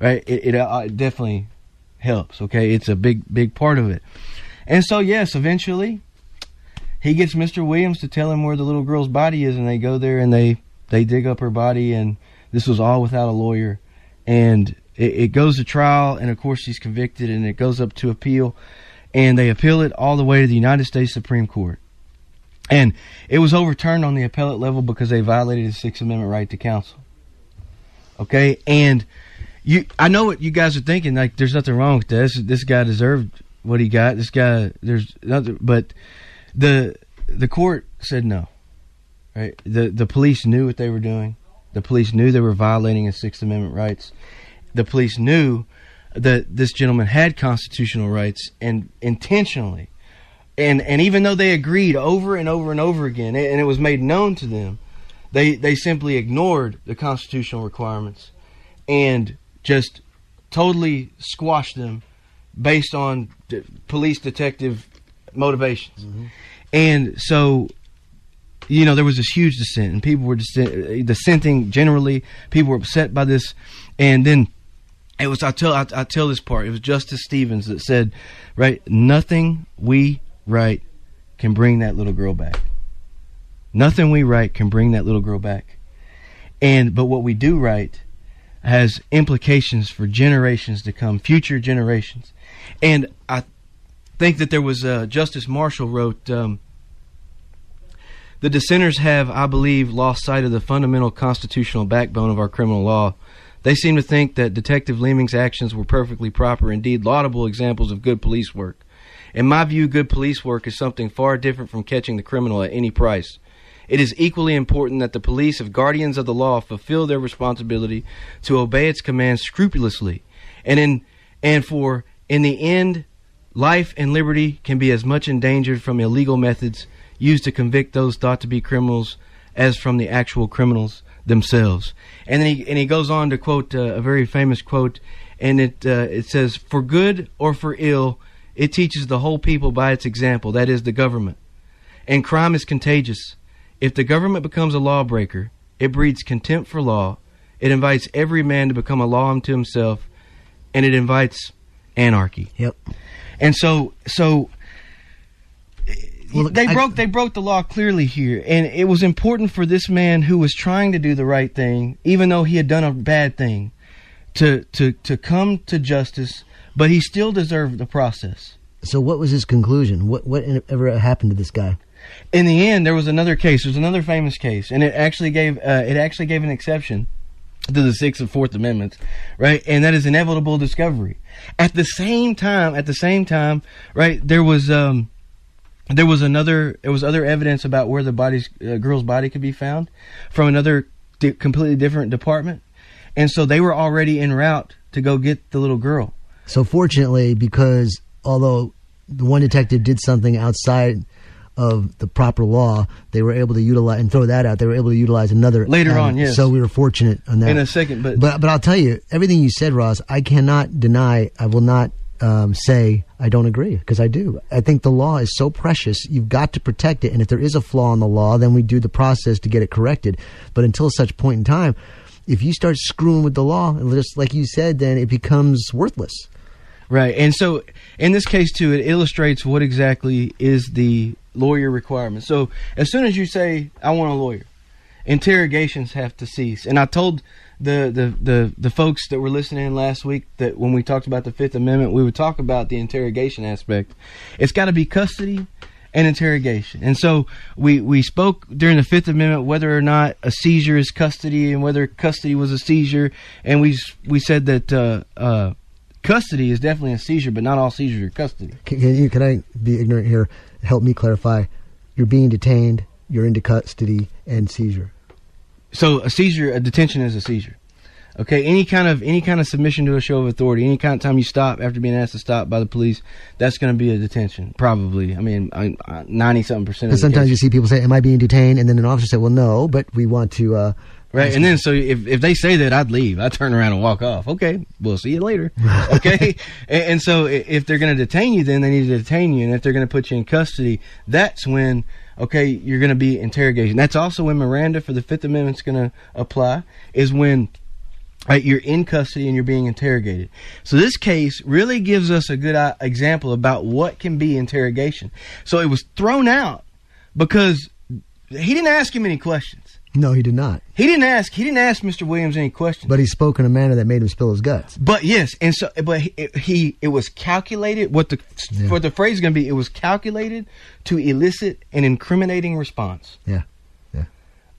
right, it, it, uh, it definitely helps. Okay, it's a big big part of it, and so yes, eventually, he gets Mr. Williams to tell him where the little girl's body is, and they go there and they they dig up her body, and this was all without a lawyer, and it, it goes to trial, and of course he's convicted, and it goes up to appeal, and they appeal it all the way to the United States Supreme Court, and it was overturned on the appellate level because they violated the Sixth Amendment right to counsel. Okay, and you, I know what you guys are thinking. Like, there's nothing wrong with this. This guy deserved what he got. This guy, there's nothing, but the the court said no. Right, the the police knew what they were doing. The police knew they were violating his Sixth Amendment rights. The police knew that this gentleman had constitutional rights and intentionally and and even though they agreed over and over and over again and it was made known to them they they simply ignored the constitutional requirements and just totally squashed them based on d- police detective motivations mm-hmm. and so you know there was this huge dissent and people were dissent, uh, dissenting generally people were upset by this and then it was I tell I, I tell this part. It was Justice Stevens that said, right, nothing we write can bring that little girl back. Nothing we write can bring that little girl back. And but what we do write has implications for generations to come, future generations. And I think that there was uh, Justice Marshall wrote. Um, the dissenters have, I believe, lost sight of the fundamental constitutional backbone of our criminal law. They seem to think that Detective Leaming's actions were perfectly proper, indeed laudable examples of good police work. In my view, good police work is something far different from catching the criminal at any price. It is equally important that the police, as guardians of the law, fulfill their responsibility to obey its commands scrupulously, and in and for in the end, life and liberty can be as much endangered from illegal methods used to convict those thought to be criminals as from the actual criminals themselves. And he and he goes on to quote uh, a very famous quote, and it uh, it says, "For good or for ill, it teaches the whole people by its example. That is the government. And crime is contagious. If the government becomes a lawbreaker, it breeds contempt for law. It invites every man to become a law unto himself, and it invites anarchy. Yep. And so, so Well, they I- broke they broke the law clearly here, and it was important for this man who was trying to do the right thing, even though he had done a bad thing, to to to come to justice. But he still deserved the process. So what was his conclusion? What what ever happened to this guy? In the end, there was another case. There was another famous case, and it actually gave uh, it actually gave an exception to the Sixth and Fourth Amendments, right? And that is inevitable discovery. At the same time, at the same time, right? There was um, there was another there was other evidence about where the body's uh, girl's body could be found from another completely different department, and so they were already en route to go get the little girl. So fortunately, because although the one detective did something outside of the proper law, they were able to utilize and throw that out. They were able to utilize another Later avenue. on, yes. So we were fortunate on that. In a second, but, But but I'll tell you everything you said, Ross. I cannot deny. I will not um, say I don't agree because I do. I think the law is so precious. You've got to protect it, and if there is a flaw in the law, then we do the process to get it corrected. But until such point in time, if you start screwing with the law, just like you said, then it becomes worthless. Right. And so in this case too, it illustrates what exactly is the lawyer requirements. So as soon as you say, I want a lawyer, interrogations have to cease. And I told the, the, the, the folks that were listening last week that when we talked about the Fifth Amendment, we would talk about the interrogation aspect. It's got to be custody and interrogation. And so we, we spoke during the Fifth Amendment whether or not a seizure is custody and whether custody was a seizure. And we, we said that, uh, uh, custody is definitely a seizure, but not all seizures are custody. Can, can you? Can I be ignorant here? Help me clarify. You're being detained. You're into custody and seizure. So a seizure, a detention is a seizure. Okay, any kind of any kind of submission to a show of authority, any kind of time you stop after being asked to stop by the police, that's going to be a detention, probably. I mean, ninety something percent. The sometimes you see people say, "Am I being detained?" And then an officer said, "Well, no, but we want to." Uh, Right, and then so if, if they say that, I'd leave. I'd turn around and walk off. Okay, we'll see you later. Okay, and, and so if they're going to detain you, then they need to detain you, and if they're going to put you in custody, that's when okay you're going to be interrogated. That's also when Miranda for the Fifth Amendment's going to apply. Is when right, you're in custody and you're being interrogated. So this case really gives us a good uh, example about what can be interrogation. So it was thrown out because he didn't ask him any questions. No, he did not. He didn't ask. He didn't ask Mr. Williams any questions. But he spoke in a manner that made him spill his guts. But yes, and so but he, he it was calculated. What the Yeah. what the phrase is going to be? It was calculated to elicit an incriminating response. Yeah, yeah.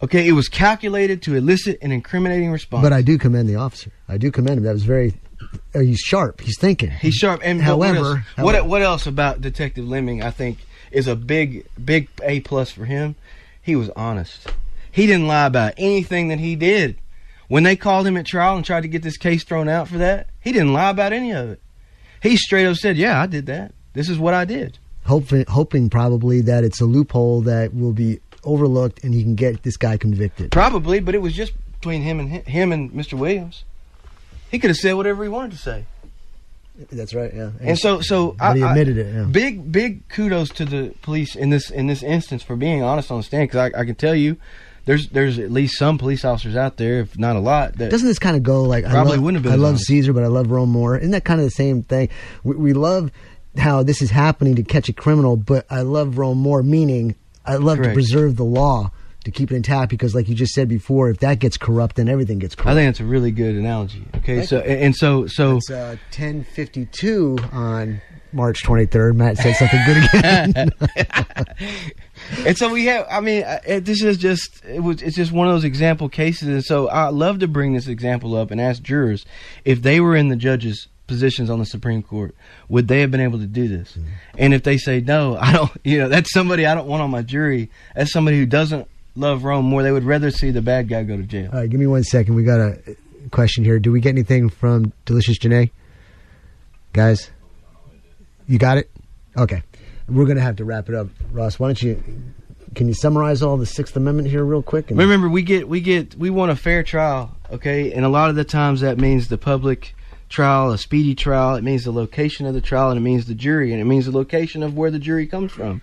Okay, it was calculated to elicit an incriminating response. But I do commend the officer. I do commend him. That was very. Uh, he's sharp. He's thinking. He's sharp. And but what However- else, however- what what else about Detective Leaming? I think is a big big A plus for him. He was honest. He didn't lie about anything that he did. When they called him at trial and tried to get this case thrown out for that, he didn't lie about any of it. He straight up said, "Yeah, I did that. This is what I did." hoping, hoping probably that it's a loophole that will be overlooked and he can get this guy convicted. Probably, but it was just between him and him and Mr. Williams. He could have said whatever he wanted to say. That's right. Yeah. And so, so But he I- I- admitted it, yeah. Big, big kudos to the police in this in this instance for being honest on the stand. Because I, I can tell you, there's there's at least some police officers out there, if not a lot, that Doesn't this kind of go like Probably I love, wouldn't have been I love honest. Caesar, but I love Rome more. Isn't that kind of the same thing? We, we love how this is happening to catch a criminal, but I love Rome more. Meaning, I love to preserve the law to keep it intact because, like you just said before, if that gets corrupt, then everything gets corrupt. I think that's a really good analogy. Okay, Thank so and and so so It's uh, ten fifty two on March twenty third. Matt said something good again. and so we have. I mean, uh, it, this is just it was. It's just one of those example cases. And so I love to bring this example up and ask jurors if they were in the judges' positions on the Supreme Court, would they have been able to do this? And if they say no, I don't. You know, that's somebody I don't want on my jury. That's somebody who doesn't love Rome more. They would rather see the bad guy go to jail. All right, give me one second. We got a question here. Do we get anything from Delicious Janae? Guys, you got it? Okay. We're going to have to wrap it up. Ross, why don't you, can you summarize all the Sixth Amendment here real quick? And- Remember, we get we get we want a fair trial, okay? And a lot of the times that means the public trial, a speedy trial. It means the location of the trial, and it means the jury, and it means the location of where the jury comes from.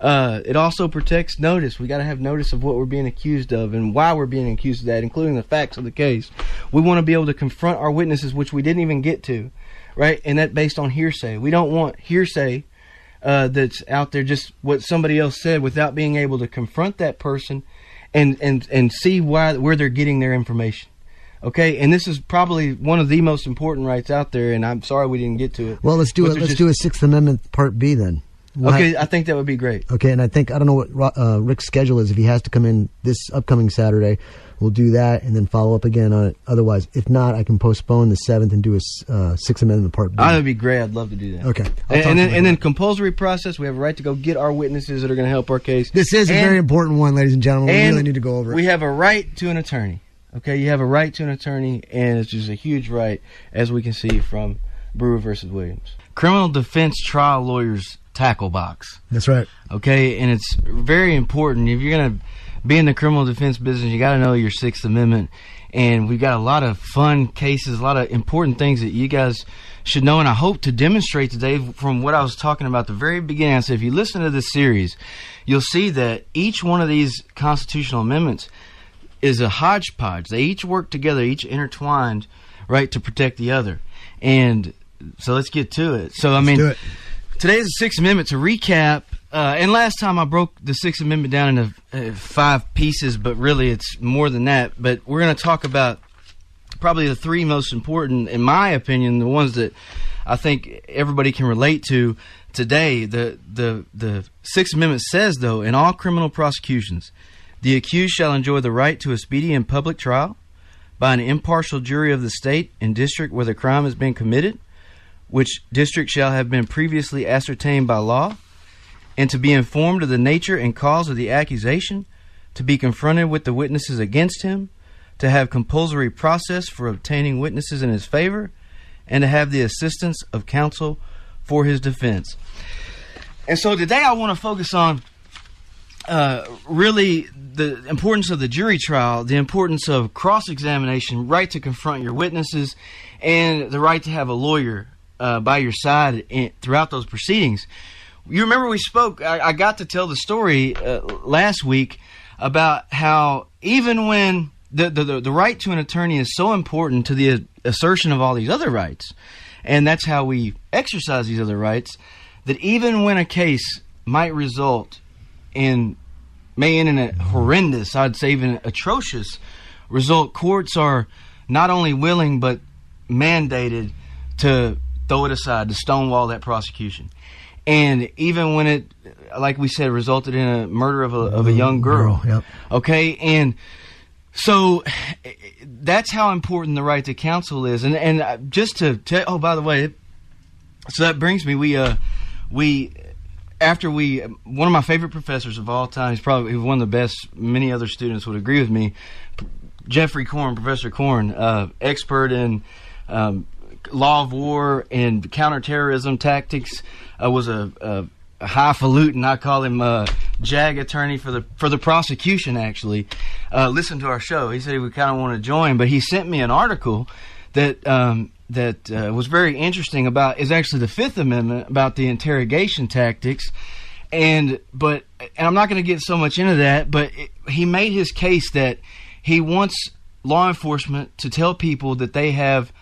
Uh, it also protects notice. We got to have notice of what we're being accused of and why we're being accused of that, including the facts of the case. We want to be able to confront our witnesses, which we didn't even get to, right? And that based on hearsay. We don't want hearsay uh, that's out there, just what somebody else said, without being able to confront that person and and and see why where they're getting their information. Okay, and this is probably one of the most important rights out there, and I'm sorry we didn't get to it. well, let's do it. Let's just- do a Sixth Amendment Part B then. We'll Okay, have- I think that would be great. okay, and I think, I don't know what uh, Rick's schedule is. If he has to come in this upcoming Saturday, we'll do that and then follow up again on it. Otherwise, if not, I can postpone the 7th and do a uh, Sixth Amendment Part B. Oh, that'd be great. I'd love to do that. Okay. I'll and, talk and then and then compulsory process. We have a right to go get our witnesses that are going to help our case. this is a very important one, ladies and gentlemen. We and really need to go over it. We have a right to an attorney. Okay, you have a right to an attorney, and it's just a huge right, as we can see from Brewer versus Williams. Criminal defense trial lawyers tackle box. That's right. Okay, and it's very important if you're gonna be in the criminal defense business. You got to know your Sixth Amendment, and we've got a lot of fun cases, a lot of important things that you guys should know. And I hope to demonstrate today from what I was talking about at the very beginning. So if you listen to this series, you'll see that each one of these constitutional amendments is a hodgepodge. They each work together, each intertwined, right, to protect the other. And so let's get to it. So I mean, today is the Sixth Amendment. To recap, uh, and last time I broke the Sixth Amendment down into uh, five pieces, but really it's more than that. But we're going to talk about probably the three most important, in my opinion, the ones that I think everybody can relate to today. The the the Sixth Amendment says, though, in all criminal prosecutions, the accused shall enjoy the right to a speedy and public trial by an impartial jury of the state and district where the crime has been committed, which district shall have been previously ascertained by law, and to be informed of the nature and cause of the accusation, to be confronted with the witnesses against him, to have compulsory process for obtaining witnesses in his favor, and to have the assistance of counsel for his defense. And so today I want to focus on uh, really the importance of the jury trial, the importance of cross examination, right to confront your witnesses, and the right to have a lawyer uh, by your side in, throughout those proceedings. You remember we spoke, I, I got to tell the story uh, last week about how even when the, the, the, right to an attorney is so important to the assertion of all these other rights, and that's how we exercise these other rights, that even when a case might result in may end in a horrendous, I'd say even atrocious result, courts are not only willing but mandated to throw it aside, to stonewall that prosecution. And even when it, like we said, resulted in a murder of a, of a young girl. Girl, yep. Okay, and so that's how important the right to counsel is. And and uh, just to tell, oh, by the way, so that brings me, we uh, we after we one of my favorite professors of all time, he's probably one of the best. Many other students would agree with me. Geoffrey Corn, Professor Corn, uh, expert in um, law of war and counterterrorism tactics, uh, was a, a, a highfalutin. I call him a JAG attorney for the for the prosecution. Actually, uh, listened to our show. He said he would kind of want to join, but he sent me an article that um, that uh, was very interesting about is actually the Fifth Amendment about the interrogation tactics. And but and I'm not going to get so much into that, but it, he made his case that he wants law enforcement to tell people that they have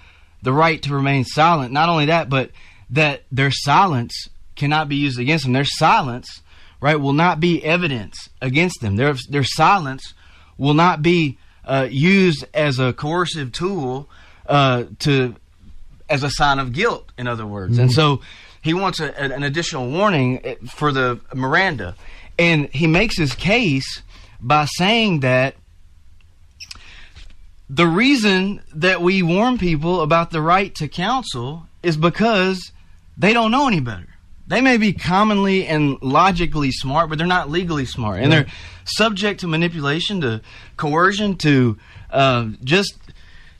the right to remain silent. Not only that, but that their silence cannot be used against them. Their silence, right, will not be evidence against them. Their their silence will not be uh, used as a coercive tool uh, to as a sign of guilt. In other words, and so he wants a, an additional warning eh, for the Miranda, and he makes his case by saying that the reason that we warn people about the right to counsel is because they don't know any better. They may be commonly and logically smart, but they're not legally smart, and they're subject to manipulation, to coercion, to uh, just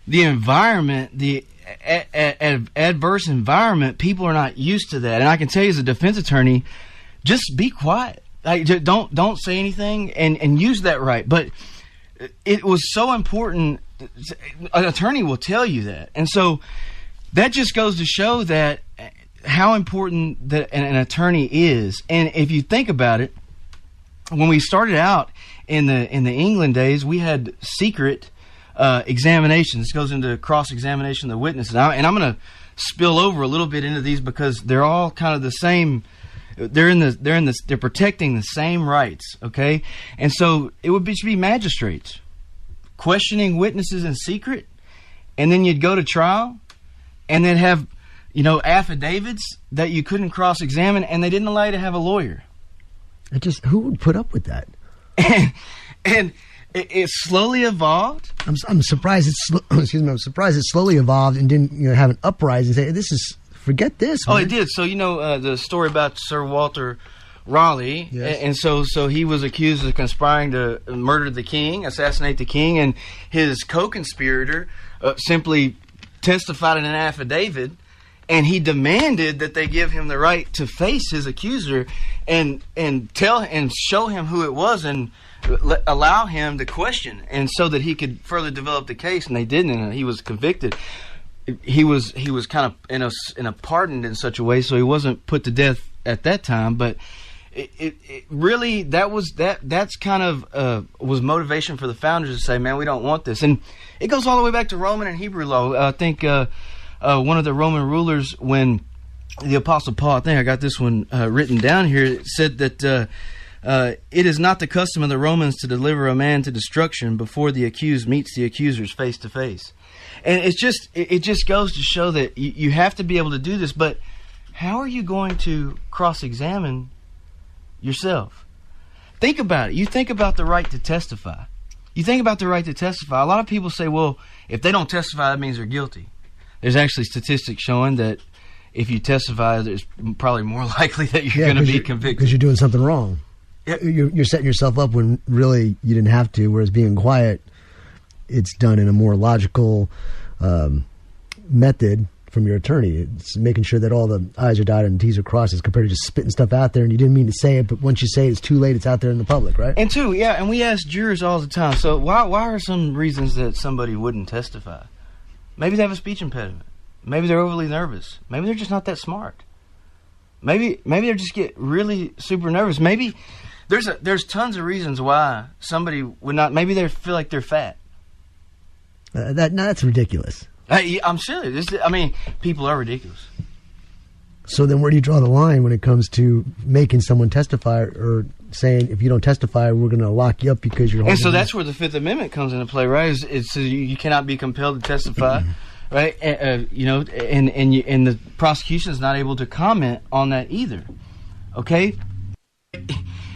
the environment, the adverse environment. People are not used to that, and I can tell you as a defense attorney, just be quiet. Like, don't don't say anything, and and use that right. But it was so important. An attorney will tell you that, and so that just goes to show that how important that an, an attorney is. And if you think about it, when we started out in the in the England days, we had secret uh, examinations. This goes into cross examination of the witnesses, and, I, I'm going to spill over a little bit into these because they're all kind of the same. They're in the they're in the they're protecting the same rights. Okay, and so it would be, should be magistrates questioning witnesses in secret, and then you'd go to trial, and then have you know affidavits that you couldn't cross examine, and they didn't allow you to have a lawyer. It just who would put up with that? and and it, it slowly evolved. I'm, I'm surprised it's excuse me. I'm surprised it slowly evolved and didn't you know have an uprising. Say this is forget this. Oh, man." it did. So you know uh, the story about Sir Walter Raleigh, Yes. and so so he was accused of conspiring to murder the king, assassinate the king, and his co-conspirator uh, simply testified in an affidavit, and he demanded that they give him the right to face his accuser, and and tell and show him who it was, and le- allow him to question, and so that he could further develop the case, and they didn't, and he was convicted he was he was kind of in a in a pardoned in such a way, so he wasn't put to death at that time. But it, it, really that was that that's kind of uh, was motivation for the founders to say, man, we don't want this, and it goes all the way back to Roman and Hebrew law. I think uh, uh, one of the Roman rulers when the Apostle Paul, I think I got this one uh, written down here, said that. Uh, uh, it is not the custom of the Romans to deliver a man to destruction before the accused meets the accusers face to face and it's just it, it just goes to show that you, you have to be able to do this but how are you going to cross-examine yourself think about it you think about the right to testify you think about the right to testify a lot of people say well if they don't testify that means they're guilty there's actually statistics showing that if you testify there's probably more likely that you're going to be convicted because you're doing something wrong. Yeah. You're, you're setting yourself up when really you didn't have to. Whereas being quiet, it's done in a more logical um, method from your attorney. It's making sure that all the I's are dotted and T's are crossed as compared to just spitting stuff out there and you didn't mean to say it, but once you say it, it's too late. It's out there in the public, right? And two, yeah, and we ask jurors all the time. So why why are some reasons that somebody wouldn't testify? Maybe they have a speech impediment. Maybe they're overly nervous. Maybe they're just not that smart. Maybe maybe they just get really super nervous. Maybe there's a there's tons of reasons why somebody would not. Maybe they feel like they're fat. Uh, that no, that's ridiculous. I, I'm serious. This, I mean, people are ridiculous. So then, where do you draw the line when it comes to making someone testify or saying if you don't testify, we're going to lock you up because you're? And so that's where the Fifth Amendment comes into play, right? Is it's you, cannot be compelled to testify, right? Uh, you know, and and you, and the prosecution is not able to comment on that either. Okay,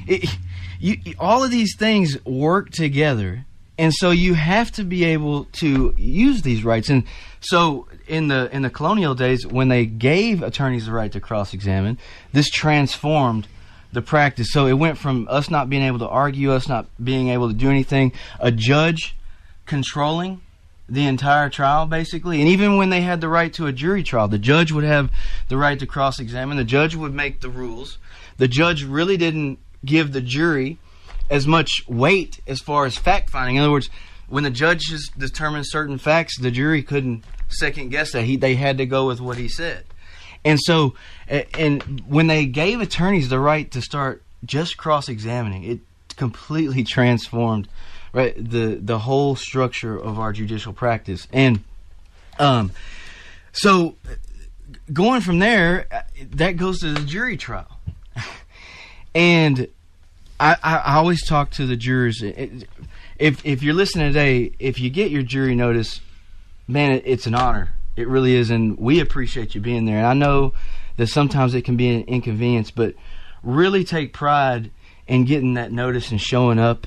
it, you, all of these things work together, and so you have to be able to use these rights. And so in the in the colonial days, when they gave attorneys the right to cross examine, this transformed the practice. So it went from us not being able to argue, us not being able to do anything, a judge controlling the entire trial basically and even when they had the right to a jury trial the judge would have the right to cross examine the judge would make the rules the judge really didn't give the jury as much weight as far as fact finding. In other words when the judges determined certain facts the jury couldn't second guess that he they had to go with what he said. And so and when they gave attorneys the right to start just cross examining it completely transformed right the the whole structure of our judicial practice. And um so going from there uh, that goes to the jury trial. And I, I, always talk to the jurors. If if you're listening today if you get your jury notice man it, it's an honor. It really is and we appreciate you being there. And i know that sometimes it can be an inconvenience but really take pride in getting that notice and showing up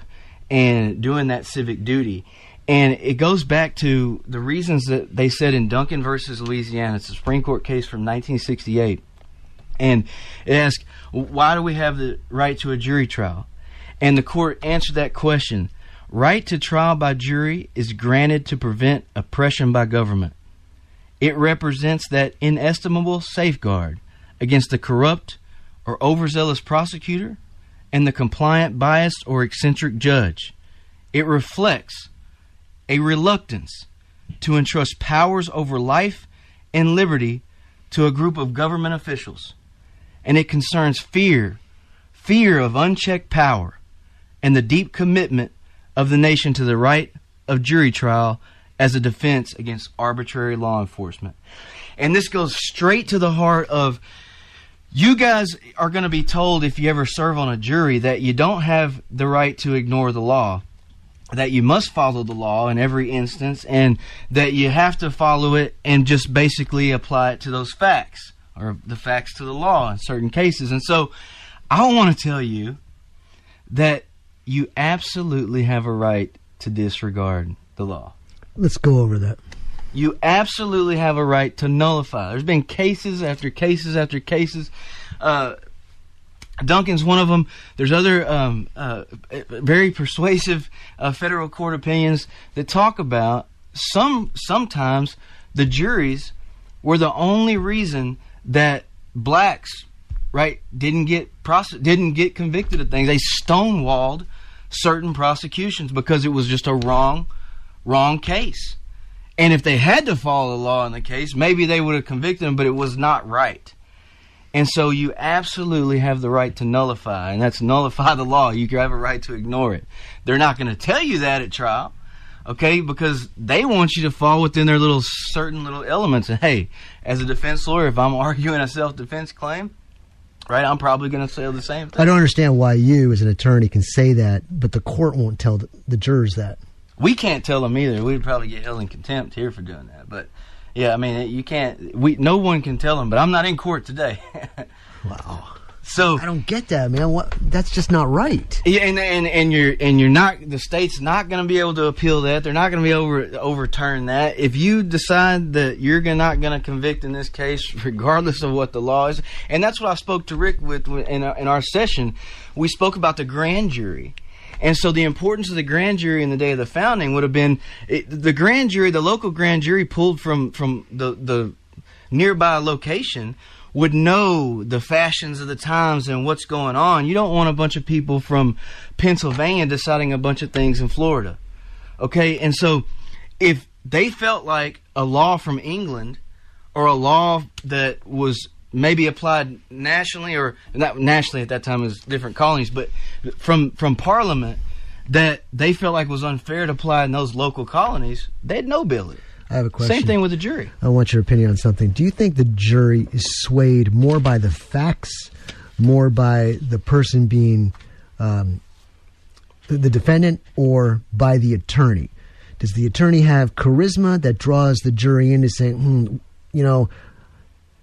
and doing that civic duty. And it goes back to the reasons that they said in duncan versus louisiana. It's a supreme court case from 1968 and asked, why do we have the right to a jury trial? And the court answered that question. Right to trial by jury is granted to prevent oppression by government. It represents that inestimable safeguard against the corrupt or overzealous prosecutor and the compliant, biased, or eccentric judge. It reflects a reluctance to entrust powers over life and liberty to a group of government officials. And it concerns fear, fear of unchecked power, and the deep commitment of the nation to the right of jury trial as a defense against arbitrary law enforcement. And this goes straight to the heart of you guys are going to be told if you ever serve on a jury that you don't have the right to ignore the law that you must follow the law in every instance and that you have to follow it and just basically apply it to those facts or the facts to the law in certain cases. And so I want to tell you that you absolutely have a right to disregard the law. Let's go over that. You absolutely have a right to nullify. There's been cases after cases after cases. Uh, Duncan's one of them. There's other um, uh, very persuasive uh, federal court opinions that talk about some sometimes the juries were the only reason that blacks right didn't get didn't get convicted of things. They stonewalled certain prosecutions because it was just a wrong wrong case. And if they had to follow the law in the case, maybe they would have convicted him, but it was not right. And so you absolutely have the right to nullify, and that's nullify the law. You have a right to ignore it. They're not going to tell you that at trial, okay? Because they want you to fall within their little certain little elements. And hey, as a defense lawyer, if I'm arguing a self-defense claim, right, I'm probably going to say the same thing. I don't understand why you, as an attorney, can say that, but the court won't tell the, the jurors that. We can't tell them either. We'd probably get held in contempt here for doing that. But yeah, I mean, you can't. We no one can tell them. But I'm not in court today. Wow. So I don't get that, man. What? That's just not right. Yeah, and and and you're and you're not the state's not going to be able to appeal that. They're not going to be over overturn that. If you decide that you're not going to convict in this case, regardless of what the law is, and that's what I spoke to Rick with in our, in our session. We spoke about the grand jury. And so the importance of the grand jury in the day of the founding would have been it, the grand jury, the local grand jury pulled from from the the nearby location would know the fashions of the times and what's going on. You don't want a bunch of people from Pennsylvania deciding a bunch of things in Florida. Okay? And so if they felt like a law from England or a law that was maybe applied nationally or not nationally at that time was different colonies, but from from Parliament that they felt like was unfair to apply in those local colonies, they'd no bill it. I have a question. Same thing with the jury. I want your opinion on something. Do you think the jury is swayed more by the facts, more by the person being um, the, defendant, or by the attorney? Does the attorney have charisma that draws the jury into saying, hmm, you know,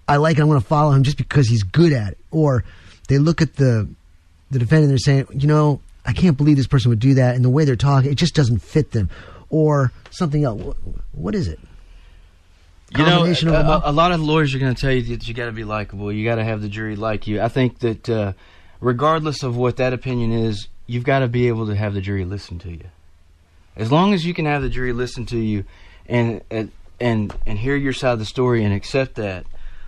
I like it, I'm going to follow him just because he's good at it? Or they look at the the defendant and they're saying, you know, I can't believe this person would do that, and the way they're talking, it just doesn't fit them. Or something else. What, is it? You know, a, a, lot of lawyers are going to tell you that you got to be likable. You got to have the jury like you. I think that uh, regardless of what that opinion is, you've got to be able to have the jury listen to you. As long as you can have the jury listen to you and and and, and hear your side of the story and accept that,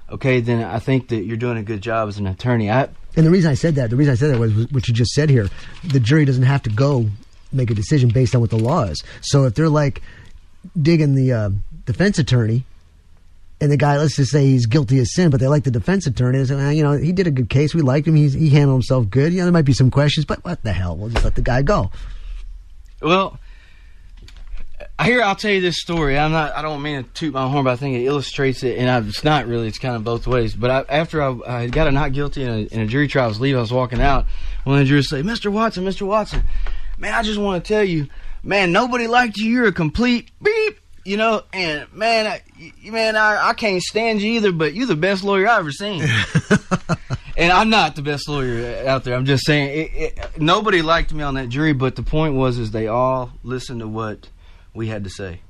okay, then I think that you're doing a good job as an attorney. I And the reason I said that, the reason I said that was what you just said here. The jury doesn't have to go make a decision based on what the law is. So if they're like digging the uh, defense attorney, and the guy, let's just say he's guilty of sin, but they like the defense attorney, and say, well, you know, he did a good case. We liked him. He's, he handled himself good. You know, there might be some questions, but what the hell? We'll just let the guy go. Well, here I'll tell you this story. I'm not. I don't mean to toot my horn, but I think it illustrates it, and I, it's not really. It's kind of both ways. But I, after I, I got a not guilty in a, in a jury trial, I was leaving. I was walking out. One of the jurors say, "Mr. Watson, Mr. Watson, man, I just want to tell you, man, nobody liked you. You're a complete beep." You know, and man, I, man, I, I can't stand you either. But you're the best lawyer I've ever seen. and I'm not the best lawyer out there. I'm just saying, it, it, nobody liked me on that jury. But the point was, is they all listened to what we had to say.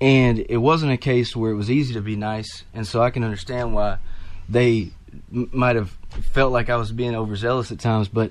And it wasn't a case where it was easy to be nice, and so I can understand why they m- might have felt like I was being overzealous at times. But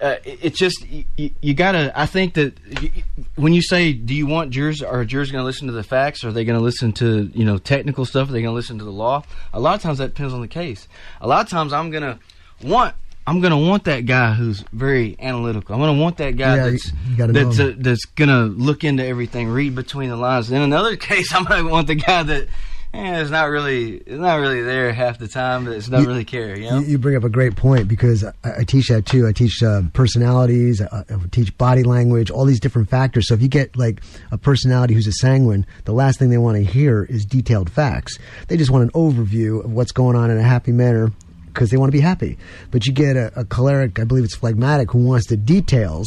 uh, it, it's just you, you gotta. I think that y y- when you say, "Do you want jurors? Are jurors going to listen to the facts? Are they going to listen to you know technical stuff? Are they going to listen to the law?" A lot of times that depends on the case. A lot of times I'm to want. I'm gonna want that guy who's very analytical. I'm gonna want that guy Yeah, that's you that's uh, that's gonna look into everything, read between the lines. In another case, I'm gonna want the guy that eh, is not really is not really there half the time, but it's not You- really care. You know, You, bring up a great point because I, I teach that too. I teach uh, personalities, I, I teach body language, all these different factors. So if you get like a personality who's a sanguine, the last thing they want to hear is detailed facts. They just want an overview of what's going on in a happy manner because they want to be happy. But you get a, a choleric, I believe it's phlegmatic, who wants the details,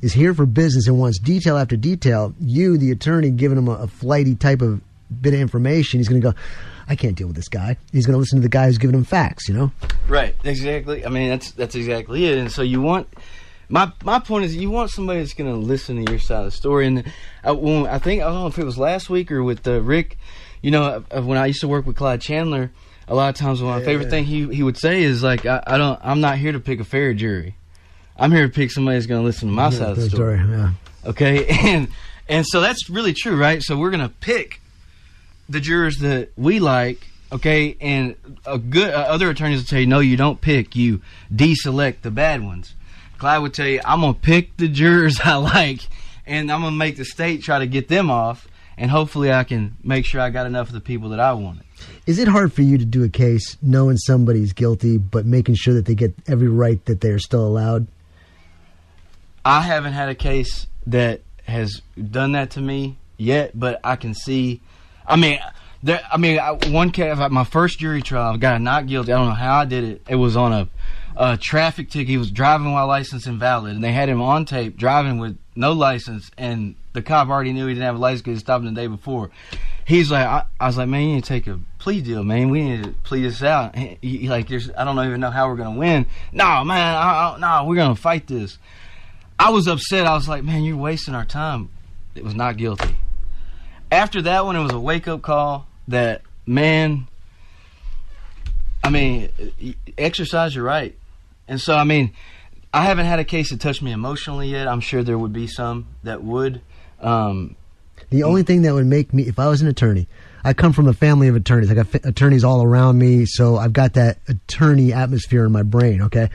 is here for business and wants detail after detail. You, the attorney, giving him a, a flighty type of bit of information, he's going to go. I can't deal with this guy. He's going to listen to the guy who's giving him facts, you know? right? Exactly. I mean, that's that's exactly it. And so you want my my point is you want somebody that's gonna listen to your side of the story. And I, when, I think I don't know if it was last week or with uh, Rick. You know, uh, when I used to work with Clyde Chandler. a lot of times one of my Yeah, favorite yeah. thing he he would say is like I, I don't I'm not here to pick a fair jury. I'm here to pick somebody that's going to listen to my side of the Good story. Yeah. Okay, and and so that's really true, right? So we're gonna pick the jurors that we like. Okay, and a good uh, other attorneys will tell you no, you don't pick. You deselect the bad ones. Clyde would tell you I'm gonna pick the jurors I like, and I'm gonna make the state try to get them off, and hopefully I can make sure I got enough of the people that I wanted. Is it hard for you to do a case knowing somebody's guilty, but making sure that they get every right that they're still allowed? I haven't had a case that has done that to me yet, but I can see. I mean, there. I mean, I, one case, my first jury trial, I got not guilty. I don't know how I did it. It was on a, a traffic ticket. He was driving while license invalid, and they had him on tape driving with no license, and the cop already knew he didn't have a license because he stopped him the day before. He's like, I, I was like, man, you need to take a plea deal, man. We need to plea this out. He, he- like, there's, I don't even know how we're gonna win. No, man, I, I, no, we're gonna fight this. I was upset. I was like, man, you're wasting our time. It was not guilty. After that one, it was a wake up call that, man, I mean, exercise your right. And so, I mean, I haven't had a case that touched me emotionally yet. I'm sure there would be some that would. Um, The only thing that would make me, if I was an attorney, I come from a family of attorneys. I got fa- attorneys all around me, so I've got that attorney atmosphere in my brain. Okay,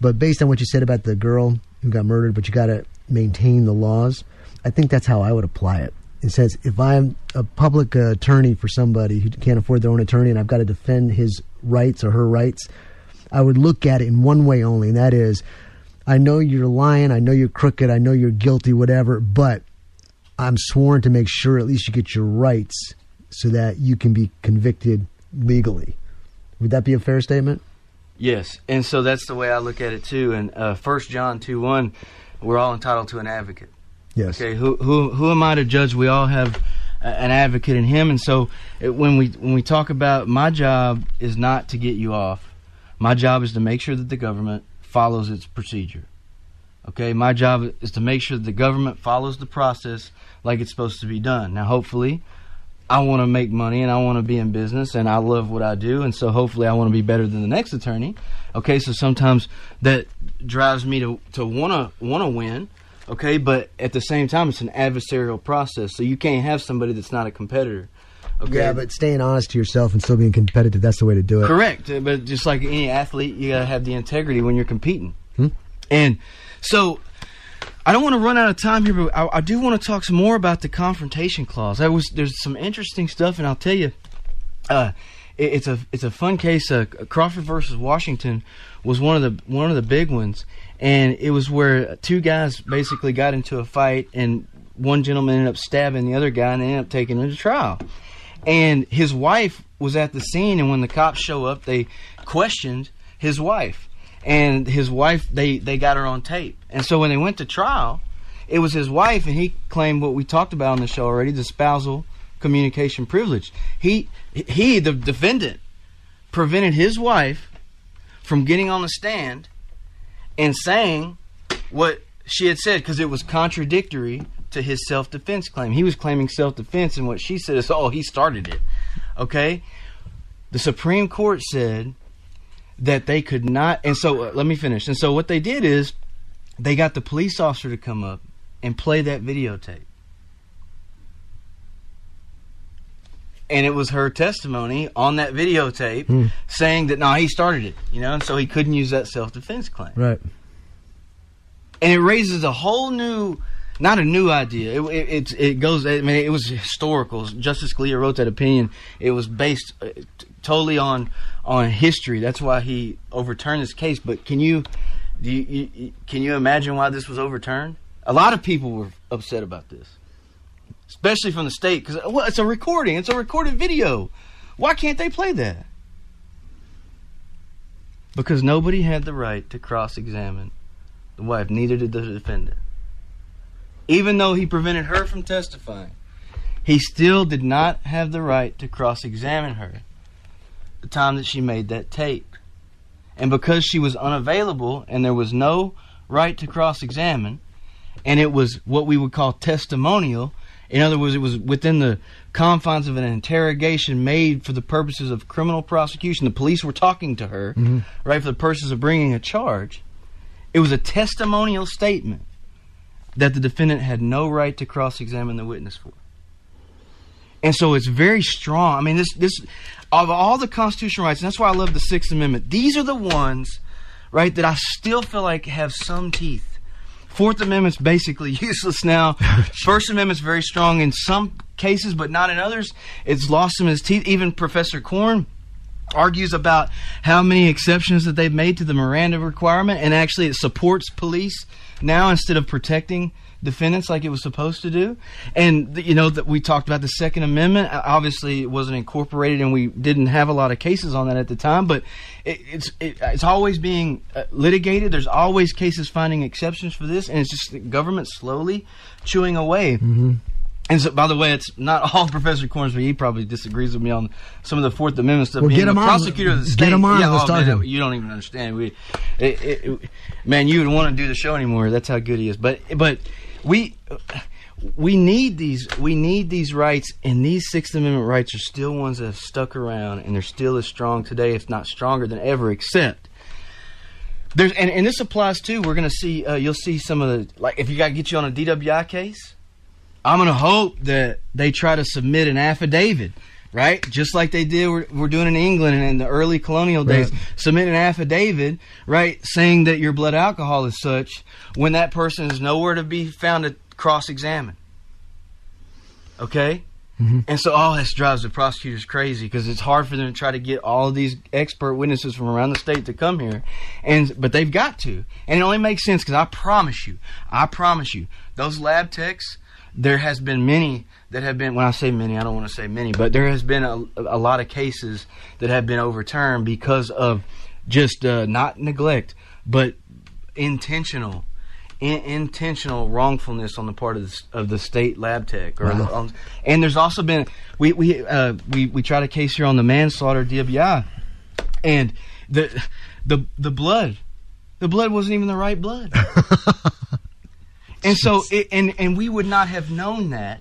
but based on what you said about the girl who got murdered, but you got to maintain the laws. I think that's how I would apply it. It says if I'm a public uh, attorney for somebody who can't afford their own attorney, and I've got to defend his rights or her rights, I would look at it in one way only, and that is, I know you're lying, I know you're crooked, I know you're guilty, whatever, but I'm sworn to make sure at least you get your rights so that you can be convicted legally. Would that be a fair statement? Yes, and so that's the way I look at it too. And uh, First John two one, we're all entitled to an advocate. Yes. Okay, who who who am I to judge? We all have an advocate in Him, and so it, when we when we talk about my job is not to get you off. My job is to make sure that the government follows its procedure. Okay, my job is to make sure that the government follows the process like it's supposed to be done. Now, hopefully, I want to make money and I want to be in business and I love what I do, and so hopefully, I want to be better than the next attorney. Okay, so sometimes that drives me to to want to want to win. Okay, but at the same time, it's an adversarial process, so you can't have somebody that's not a competitor. Okay, Yeah, but staying honest to yourself and still being competitive, that's the way to do it. Correct, uh, but just like any athlete, you gotta have the integrity when you're competing. Hmm. And so, I don't want to run out of time here, but I, I do want to talk some more about the confrontation clause. I was there's some interesting stuff, and I'll tell you, uh, it, it's a it's a fun case. Uh, Crawford versus Washington was one of the one of the big ones, and it was where two guys basically got into a fight, and one gentleman ended up stabbing the other guy, and they ended up taking him to trial. And his wife was at the scene and when the cops show up they questioned his wife. And his wife they they got her on tape. And so when they went to trial it was his wife and he claimed what we talked about on the show already the spousal communication privilege. He he the defendant prevented his wife from getting on the stand and saying what she had said because it was contradictory to his self defense claim. He was claiming self defense, and what she said is, "Oh, he started it." Okay, the Supreme Court said that they could not, and so uh, let me finish. And so what they did is they got the police officer to come up and play that videotape. And it was her testimony on that videotape Hmm. saying that no, he started it, you know, and so he couldn't use that self defense claim. Right. and it raises a whole new not a new idea. It, it, it, it goes i mean it was historical. Justice scalia wrote that opinion. It was based uh, t- totally on on history. That's why he overturned this case. But can you, do you, you can you imagine why this was overturned? A lot of people were upset about this especially from the state because uh, well, it's a recording it's a recorded video why can't they play that because nobody had the right to cross-examine the wife, neither did the defendant. Even though he prevented her from testifying, he still did not have the right to cross examine her the time that she made that tape. And because she was unavailable and there was no right to cross examine, and it was what we would call testimonial, in other words, it was within the confines of an interrogation made for the purposes of criminal prosecution. The police were talking to her, mm-hmm. right, for the purposes of bringing a charge. It was a testimonial statement that the defendant had no right to cross-examine the witness for. And so it's very strong. I mean, this this of all the constitutional rights, and that's why I love the Sixth Amendment. These are the ones, right, that I still feel like have some teeth. Fourth Amendment's basically useless now. Oh, First Amendment's very strong in some cases, but not in others. It's lost some of its teeth. Even Professor Corn argues about how many exceptions that they've made to the Miranda requirement, and actually it supports police now instead of protecting defendants like it was supposed to do. And you know that we talked about the Second Amendment. Uh, Obviously, it wasn't incorporated, and we didn't have a lot of cases on that at the time. But it, it's it, it's always being uh, litigated. There's always cases finding exceptions for this, and it's just the government slowly chewing away. And so, by the way, it's not all Professor Cornsby. He probably disagrees with me on some of the Fourth Amendment stuff. Well, Being get him a on. prosecutor of the Get him on. Yeah, Let's oh, talk man. You don't even understand. We, it, it- man, you would want to do the show anymore. That's how good he is. But, but we, we need these. We need these rights, and these Sixth Amendment rights are still ones that have stuck around, and they're still as strong today, if not stronger than ever. Except there's, and, and this applies too. We're going to see. Uh, you'll see some of the like if you got to get you on a DWI case. I'm going to hope that they try to submit an affidavit, right? Just like they did, we're, we're doing in England and in the early colonial days. Right. Submit an affidavit, right, saying that your blood alcohol is such when that person is nowhere to be found to cross examine. Okay? Mm-hmm. And so, oh, this drives the prosecutors crazy because it's hard for them to try to get all of these expert witnesses from around the state to come here, and but they've got to, and it only makes sense because I promise you, I promise you, those lab techs, there has been many that have been. When I say many, I don't want to say many, but there has been a, a lot of cases that have been overturned because of just uh, not neglect, but intentional in, intentional wrongfulness on the part of the, of the state lab tech. Or Wow. on- and there's also been we we uh, we we tried a case here on the manslaughter DWI, and the the the blood, the blood wasn't even the right blood. and so it, and and we would not have known that.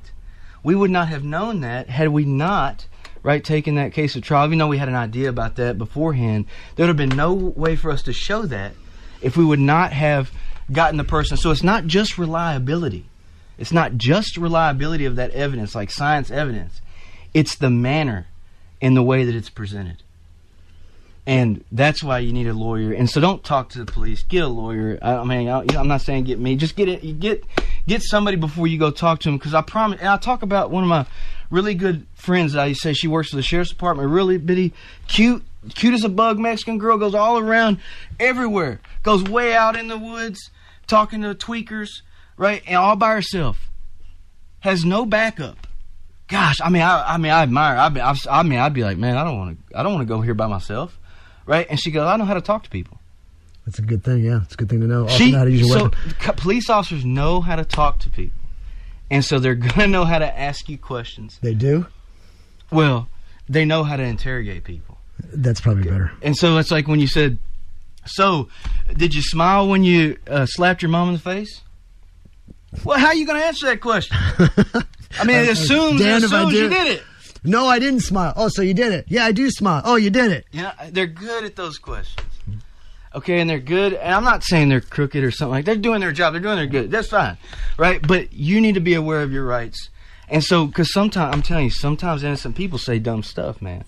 We would not have known that had we not right taken that case of trial. Even though we had an idea about that beforehand, there would have been no way for us to show that if we would not have gotten the person. So it's not just reliability. It's not just reliability of that evidence, like science evidence. It's the manner and the way that it's presented. And that's why you need a lawyer. And so don't talk to the police. Get a lawyer. I, mean, I'm not saying get me. Just get it. Get get somebody before you go talk to them. Because I promise. And I talk about one of my really good friends. I say she works for the sheriff's department. Really bitty, cute, cute as a bug Mexican girl. Goes all around, everywhere. Goes way out in the woods, talking to tweakers, right, and all by herself. Has no backup. Gosh, I mean, I, I mean, I admire. I, I, I mean, I'd be like, man, I don't want to. I don't want to go here by myself, right? And she goes, I know how to talk to people. That's a good thing. Yeah, it's a good thing to know. Also She, know how to use your so weapon. police officers know how to talk to people, and so they're gonna know how to ask you questions. They do. Well, they know how to interrogate people, That's probably better. and so it's like when you said, "So, did you smile when you uh, slapped your mom in the face?" Well, how are you gonna answer that question? I mean, it assumes, it damned I assumes you did it. No, I didn't smile. Oh, so you did it? Yeah, I do smile. Oh, you did it. Know, they're good at those questions. Okay, and they're good. And I'm not saying they're crooked or something like. They're doing their job. They're doing their good. That's fine, right? But you need to be aware of your rights. And so, because sometimes I'm telling you, sometimes innocent people say dumb stuff, man.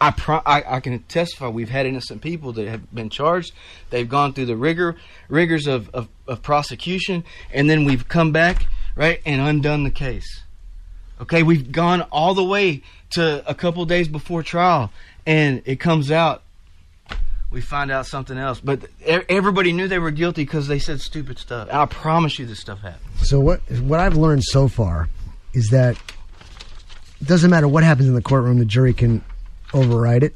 I, pro- I I can testify. We've had innocent people that have been charged. They've gone through the rigor rigors of, of, of prosecution, and then we've come back right and undone the case. Okay, we've gone all the way to a couple days before trial, and it comes out. We find out something else, but everybody knew they were guilty because they said stupid stuff. I promise you, this stuff happened. So what what I've learned so far is that it doesn't matter what happens in the courtroom, the jury can override it,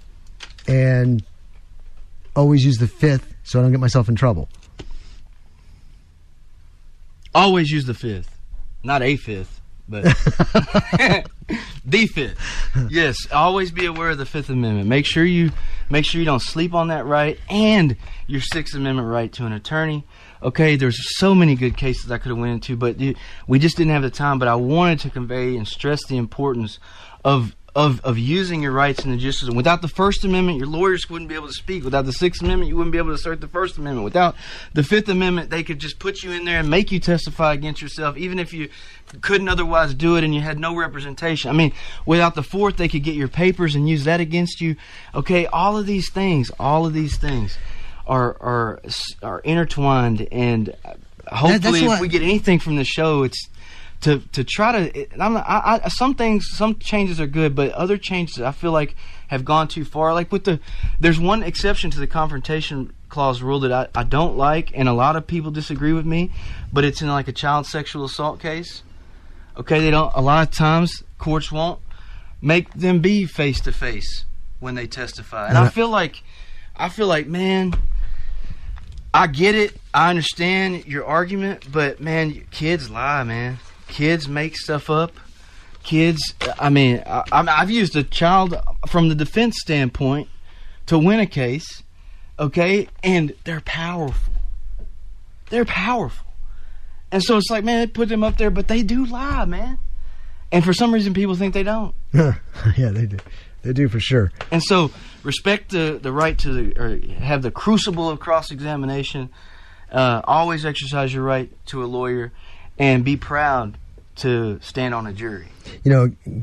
and always use the fifth so I don't get myself in trouble. Always use the fifth, not a fifth, but fifth. Yes, always be aware of the Fifth Amendment. Make sure you make sure you don't sleep on that right and your Sixth Amendment right to an attorney. Okay, there's so many good cases I could have went into, but we just didn't have the time. But I wanted to convey and stress the importance of of of using your rights in the justice. Without the First Amendment, your lawyers wouldn't be able to speak. Without the Sixth Amendment, you wouldn't be able to assert the First Amendment. Without the Fifth Amendment, they could just put you in there and make you testify against yourself, even if you couldn't otherwise do it and you had no representation. I mean, without the Fourth, they could get your papers and use that against you. Okay, all of these things, all of these things are are are intertwined, and hopefully, what- if we get anything from the show, it's to to try to. it- I'm not, I, I, some things, some changes are good, but other changes I feel like have gone too far. Like with the, there's one exception to the confrontation clause rule that I, I don't like, and a lot of people disagree with me, but it's in like a child sexual assault case. Okay, they don't. A lot of times courts won't make them be face to face when they testify, and I feel like, I feel like, man. I get it. I understand your argument, but man, kids lie, man. Kids make stuff up. Kids, I mean, I, I've used a child from the defense standpoint to win a case, okay? And they're powerful. They're powerful. And so it's like, man, they put them up there, but they do lie, man. And for some reason, people think they don't. yeah, they do. They do for sure. And so, respect the, the right to the, or have the crucible of cross examination. Uh, always exercise your right to a lawyer, and be proud to stand on a jury. You know,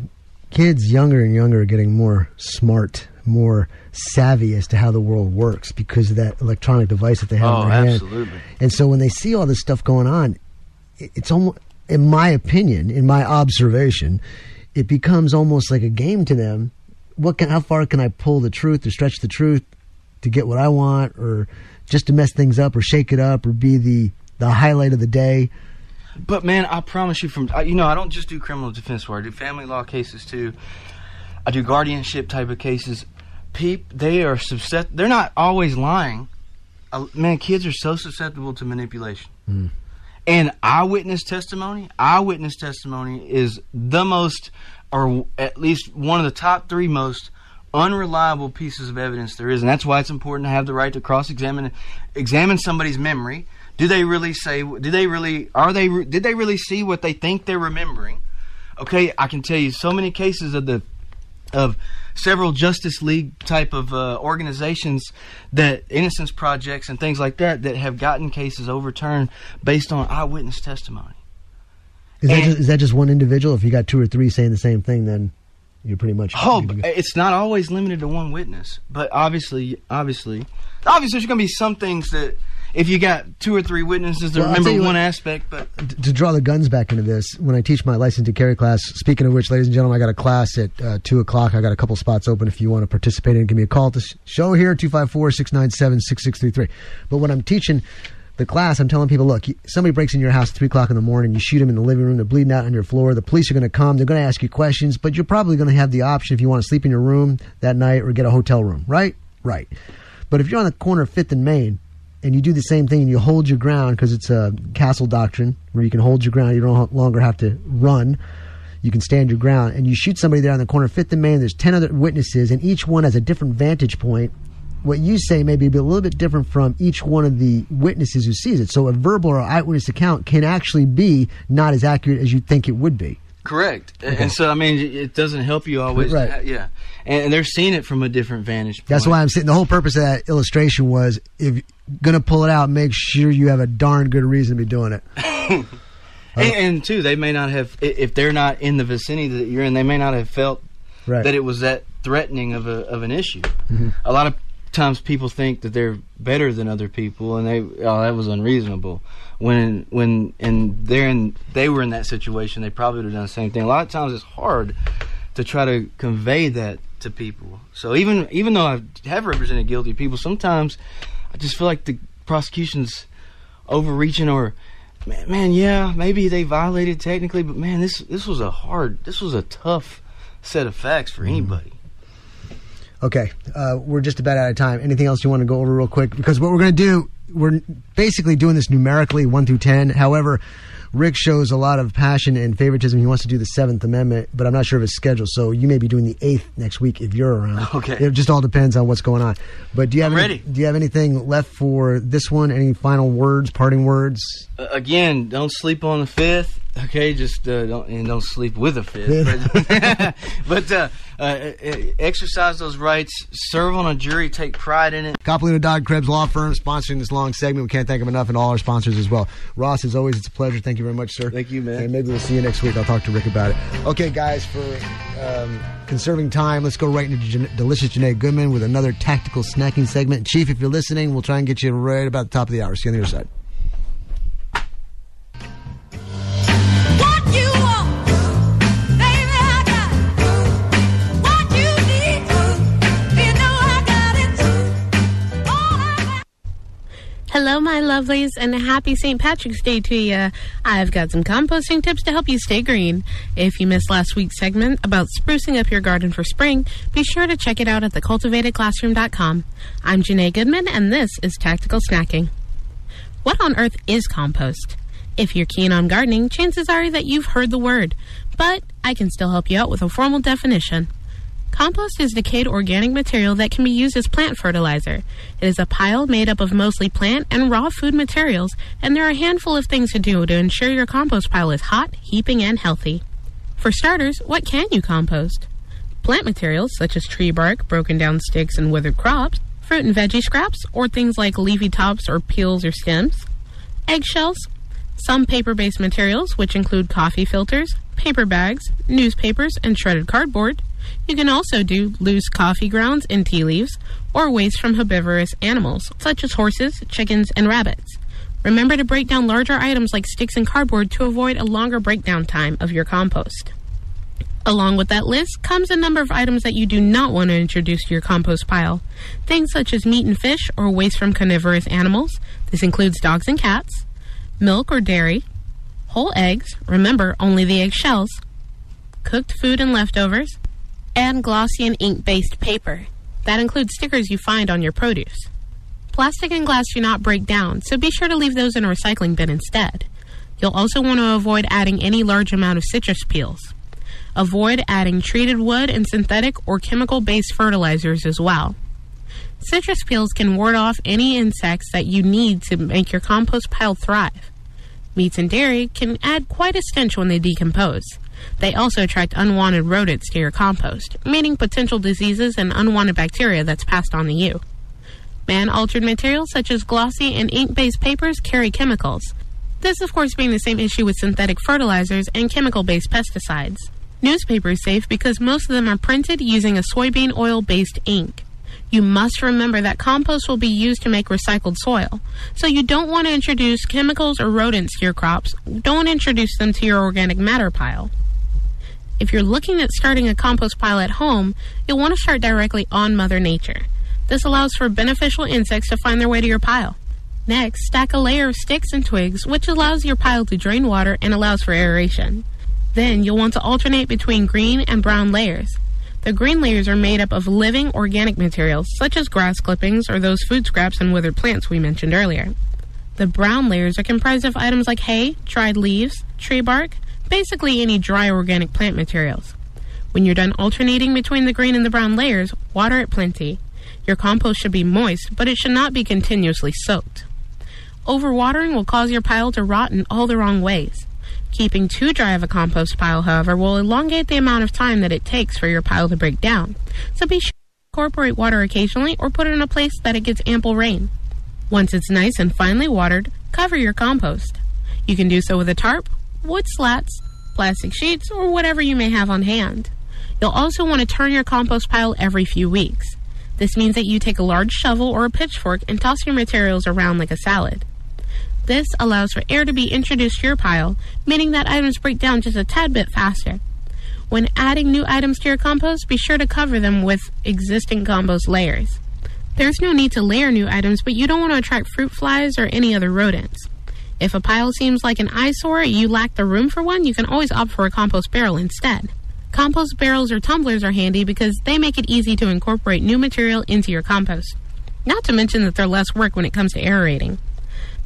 kids younger and younger are getting more smart, more savvy as to how the world works because of that electronic device that they have Oh, in their hand. absolutely. And so when they see all this stuff going on, it's almost, in my opinion, in my observation, it becomes almost like a game to them. What can, how far can I pull the truth or stretch the truth to get what I want, or just to mess things up, or shake it up, or be the the highlight of the day? But man, I promise you, from you know, I don't just do criminal defense work. I do family law cases too. I do guardianship type of cases. Peep, they are susceptible. They're not always lying. Uh, man, kids are so susceptible to manipulation. And eyewitness testimony, eyewitness testimony is the most, or at least one of the top three most unreliable pieces of evidence there is, and that's why it's important to have the right to cross-examine, examine somebody's memory. Do they really say? Do they really? Are they? Did they really see what they think they're remembering? Okay, I can tell you so many cases of the of several Justice League type of uh, organizations that innocence projects and things like that that have gotten cases overturned based on eyewitness testimony. Is that, just, is that just one individual? If you got two or three saying the same thing, then you're pretty much. Oh, good to go. it's not always limited to one witness, but obviously, obviously, obviously, there's going to be some things that if you got two or three witnesses to Well, remember one what- aspect, but to draw the guns back into this, when I teach my license to carry class, speaking of which, ladies and gentlemen, I got a class at uh, 2 o'clock. I got a couple spots open if you want to participate and Give me a call to sh- show here, 254 697 6633. But when I'm teaching the class, I'm telling people, look, somebody breaks in your house at 3 o'clock in the morning, you shoot them in the living room, they're bleeding out on your floor, the police are going to come, they're going to ask you questions, but you're probably going to have the option if you want to sleep in your room that night or get a hotel room, right? Right. But if you're on the corner of 5th and Main, and you do the same thing and you hold your ground because it's a castle doctrine where you can hold your ground. You don't longer have to run. You can stand your ground and you shoot somebody there on the corner, fifth and main. There's 10 other witnesses and each one has a different vantage point. What you say may be a little bit different from each one of the witnesses who sees it. So a verbal or eyewitness account can actually be not as accurate as you think it would be. Correct. And so, I mean, it doesn't help you always. Right. yeah, and they're seeing it from a different vantage point. That's why I'm saying the whole purpose of that illustration was if you're going to pull it out, make sure you have a darn good reason to be doing it. And, and two, they may not have, if they're not in the vicinity that you're in, they may not have felt Right. that it was that threatening of a of an issue. Mm-hmm. A lot of times, people think that they're better than other people, and they oh that was unreasonable. When when and they're in they were in that situation, they probably would have done the same thing. A lot of times, it's hard to try to convey that to people. So even even though I have represented guilty people, sometimes I just feel like the prosecution's overreaching or man, man, yeah, maybe they violated technically, but man, this this was a hard, this was a tough set of facts for mm-hmm. anybody. Okay, uh, we're just about out of time. Anything else you want to go over real quick? Because what we're going to do, we're basically doing this numerically, one through ten. However, Rick shows a lot of passion and favoritism. He wants to do the Seventh Amendment, but I'm not sure of his schedule. So you may be doing the eighth next week if you're around. Okay. It just all depends on what's going on. But do you have I'm any, ready. Do you have anything left for this one? Any final words, parting words? Uh, again, don't sleep on the fifth. Okay, just uh, don't and don't sleep with a fifth. But, but uh, uh, uh, exercise those rights. Serve on a jury. Take pride in it. Coppolino Dodd Krebs Law Firm sponsoring this long segment. We can't thank them enough, and all our sponsors as well. Ross, as always, it's a pleasure. Thank you very much, sir. Thank you, man. And maybe we'll see you next week. I'll talk to Rick about it. Okay, guys, for um, conserving time, let's go right into Jan- delicious Janae Goodman with another tactical snacking segment. Chief, if you're listening, we'll try and get you right about the top of the hour. See you on the other side. Hello, my lovelies, and a happy St. Patrick's Day to you. I've got some composting tips to help you stay green. If you missed last week's segment about sprucing up your garden for spring, be sure to check it out at thecultivatedclassroom.com. I'm Janae Goodman, and this is Tactical Snacking. What on earth is compost? If you're keen on gardening, chances are that you've heard the word, but I can still help you out with a formal definition. Compost is decayed organic material that can be used as plant fertilizer. It is a pile made up of mostly plant and raw food materials, and there are a handful of things to do to ensure your compost pile is hot, heaping, and healthy. For starters, what can you compost? Plant materials such as tree bark, broken down sticks, and withered crops, fruit and veggie scraps, or things like leafy tops or peels or stems, eggshells, some paper based materials, which include coffee filters, paper bags, newspapers, and shredded cardboard. You can also do loose coffee grounds and tea leaves, or waste from herbivorous animals, such as horses, chickens, and rabbits. Remember to break down larger items like sticks and cardboard to avoid a longer breakdown time of your compost. Along with that list comes a number of items that you do not want to introduce to your compost pile. Things such as meat and fish or waste from carnivorous animals. This includes dogs and cats, milk or dairy, whole eggs, remember only the eggshells, cooked food and leftovers, and glossy and ink based paper. That includes stickers you find on your produce. Plastic and glass do not break down, so be sure to leave those in a recycling bin instead. You'll also want to avoid adding any large amount of citrus peels. Avoid adding treated wood and synthetic or chemical based fertilizers as well. Citrus peels can ward off any insects that you need to make your compost pile thrive. Meats and dairy can add quite a stench when they decompose. They also attract unwanted rodents to your compost, meaning potential diseases and unwanted bacteria that's passed on to you. Man altered materials such as glossy and ink based papers carry chemicals. This, of course, being the same issue with synthetic fertilizers and chemical based pesticides. Newspaper is safe because most of them are printed using a soybean oil based ink. You must remember that compost will be used to make recycled soil, so you don't want to introduce chemicals or rodents to your crops. Don't introduce them to your organic matter pile. If you're looking at starting a compost pile at home, you'll want to start directly on Mother Nature. This allows for beneficial insects to find their way to your pile. Next, stack a layer of sticks and twigs, which allows your pile to drain water and allows for aeration. Then you'll want to alternate between green and brown layers. The green layers are made up of living organic materials, such as grass clippings or those food scraps and withered plants we mentioned earlier. The brown layers are comprised of items like hay, dried leaves, tree bark, basically any dry organic plant materials. When you're done alternating between the green and the brown layers, water it plenty. Your compost should be moist, but it should not be continuously soaked. Overwatering will cause your pile to rot in all the wrong ways. Keeping too dry of a compost pile, however, will elongate the amount of time that it takes for your pile to break down. So be sure to incorporate water occasionally or put it in a place that it gets ample rain. Once it's nice and finely watered, cover your compost. You can do so with a tarp, wood slats, plastic sheets, or whatever you may have on hand. You'll also want to turn your compost pile every few weeks. This means that you take a large shovel or a pitchfork and toss your materials around like a salad. This allows for air to be introduced to your pile, meaning that items break down just a tad bit faster. When adding new items to your compost, be sure to cover them with existing compost layers. There's no need to layer new items, but you don't want to attract fruit flies or any other rodents. If a pile seems like an eyesore, you lack the room for one, you can always opt for a compost barrel instead. Compost barrels or tumblers are handy because they make it easy to incorporate new material into your compost. Not to mention that they're less work when it comes to aerating.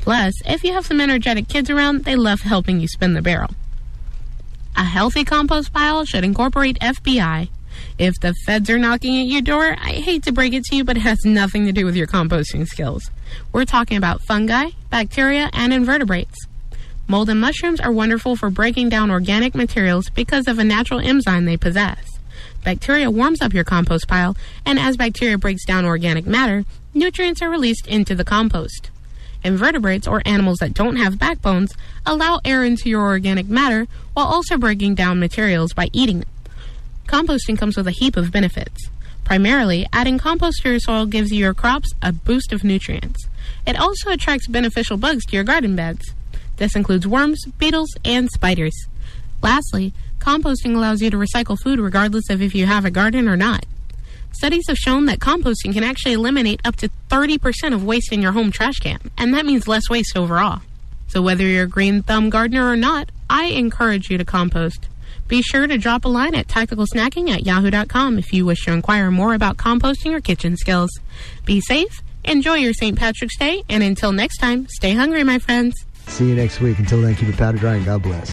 Plus, if you have some energetic kids around, they love helping you spin the barrel. A healthy compost pile should incorporate FBI. If the feds are knocking at your door, I hate to break it to you, but it has nothing to do with your composting skills. We're talking about fungi, bacteria, and invertebrates. Mold and mushrooms are wonderful for breaking down organic materials because of a natural enzyme they possess. Bacteria warms up your compost pile, and as bacteria breaks down organic matter, nutrients are released into the compost. Invertebrates, or animals that don't have backbones, allow air into your organic matter while also breaking down materials by eating them. Composting comes with a heap of benefits. Primarily, adding compost to your soil gives your crops a boost of nutrients. It also attracts beneficial bugs to your garden beds. This includes worms, beetles, and spiders. Lastly, composting allows you to recycle food regardless of if you have a garden or not. Studies have shown that composting can actually eliminate up to 30% of waste in your home trash can, and that means less waste overall. So whether you're a green thumb gardener or not, I encourage you to compost. Be sure to drop a line at tacticalsnacking at yahoo.com if you wish to inquire more about composting or kitchen skills. Be safe, enjoy your St. Patrick's Day, and until next time, stay hungry, my friends. See you next week. Until then, keep it powder dry and God bless.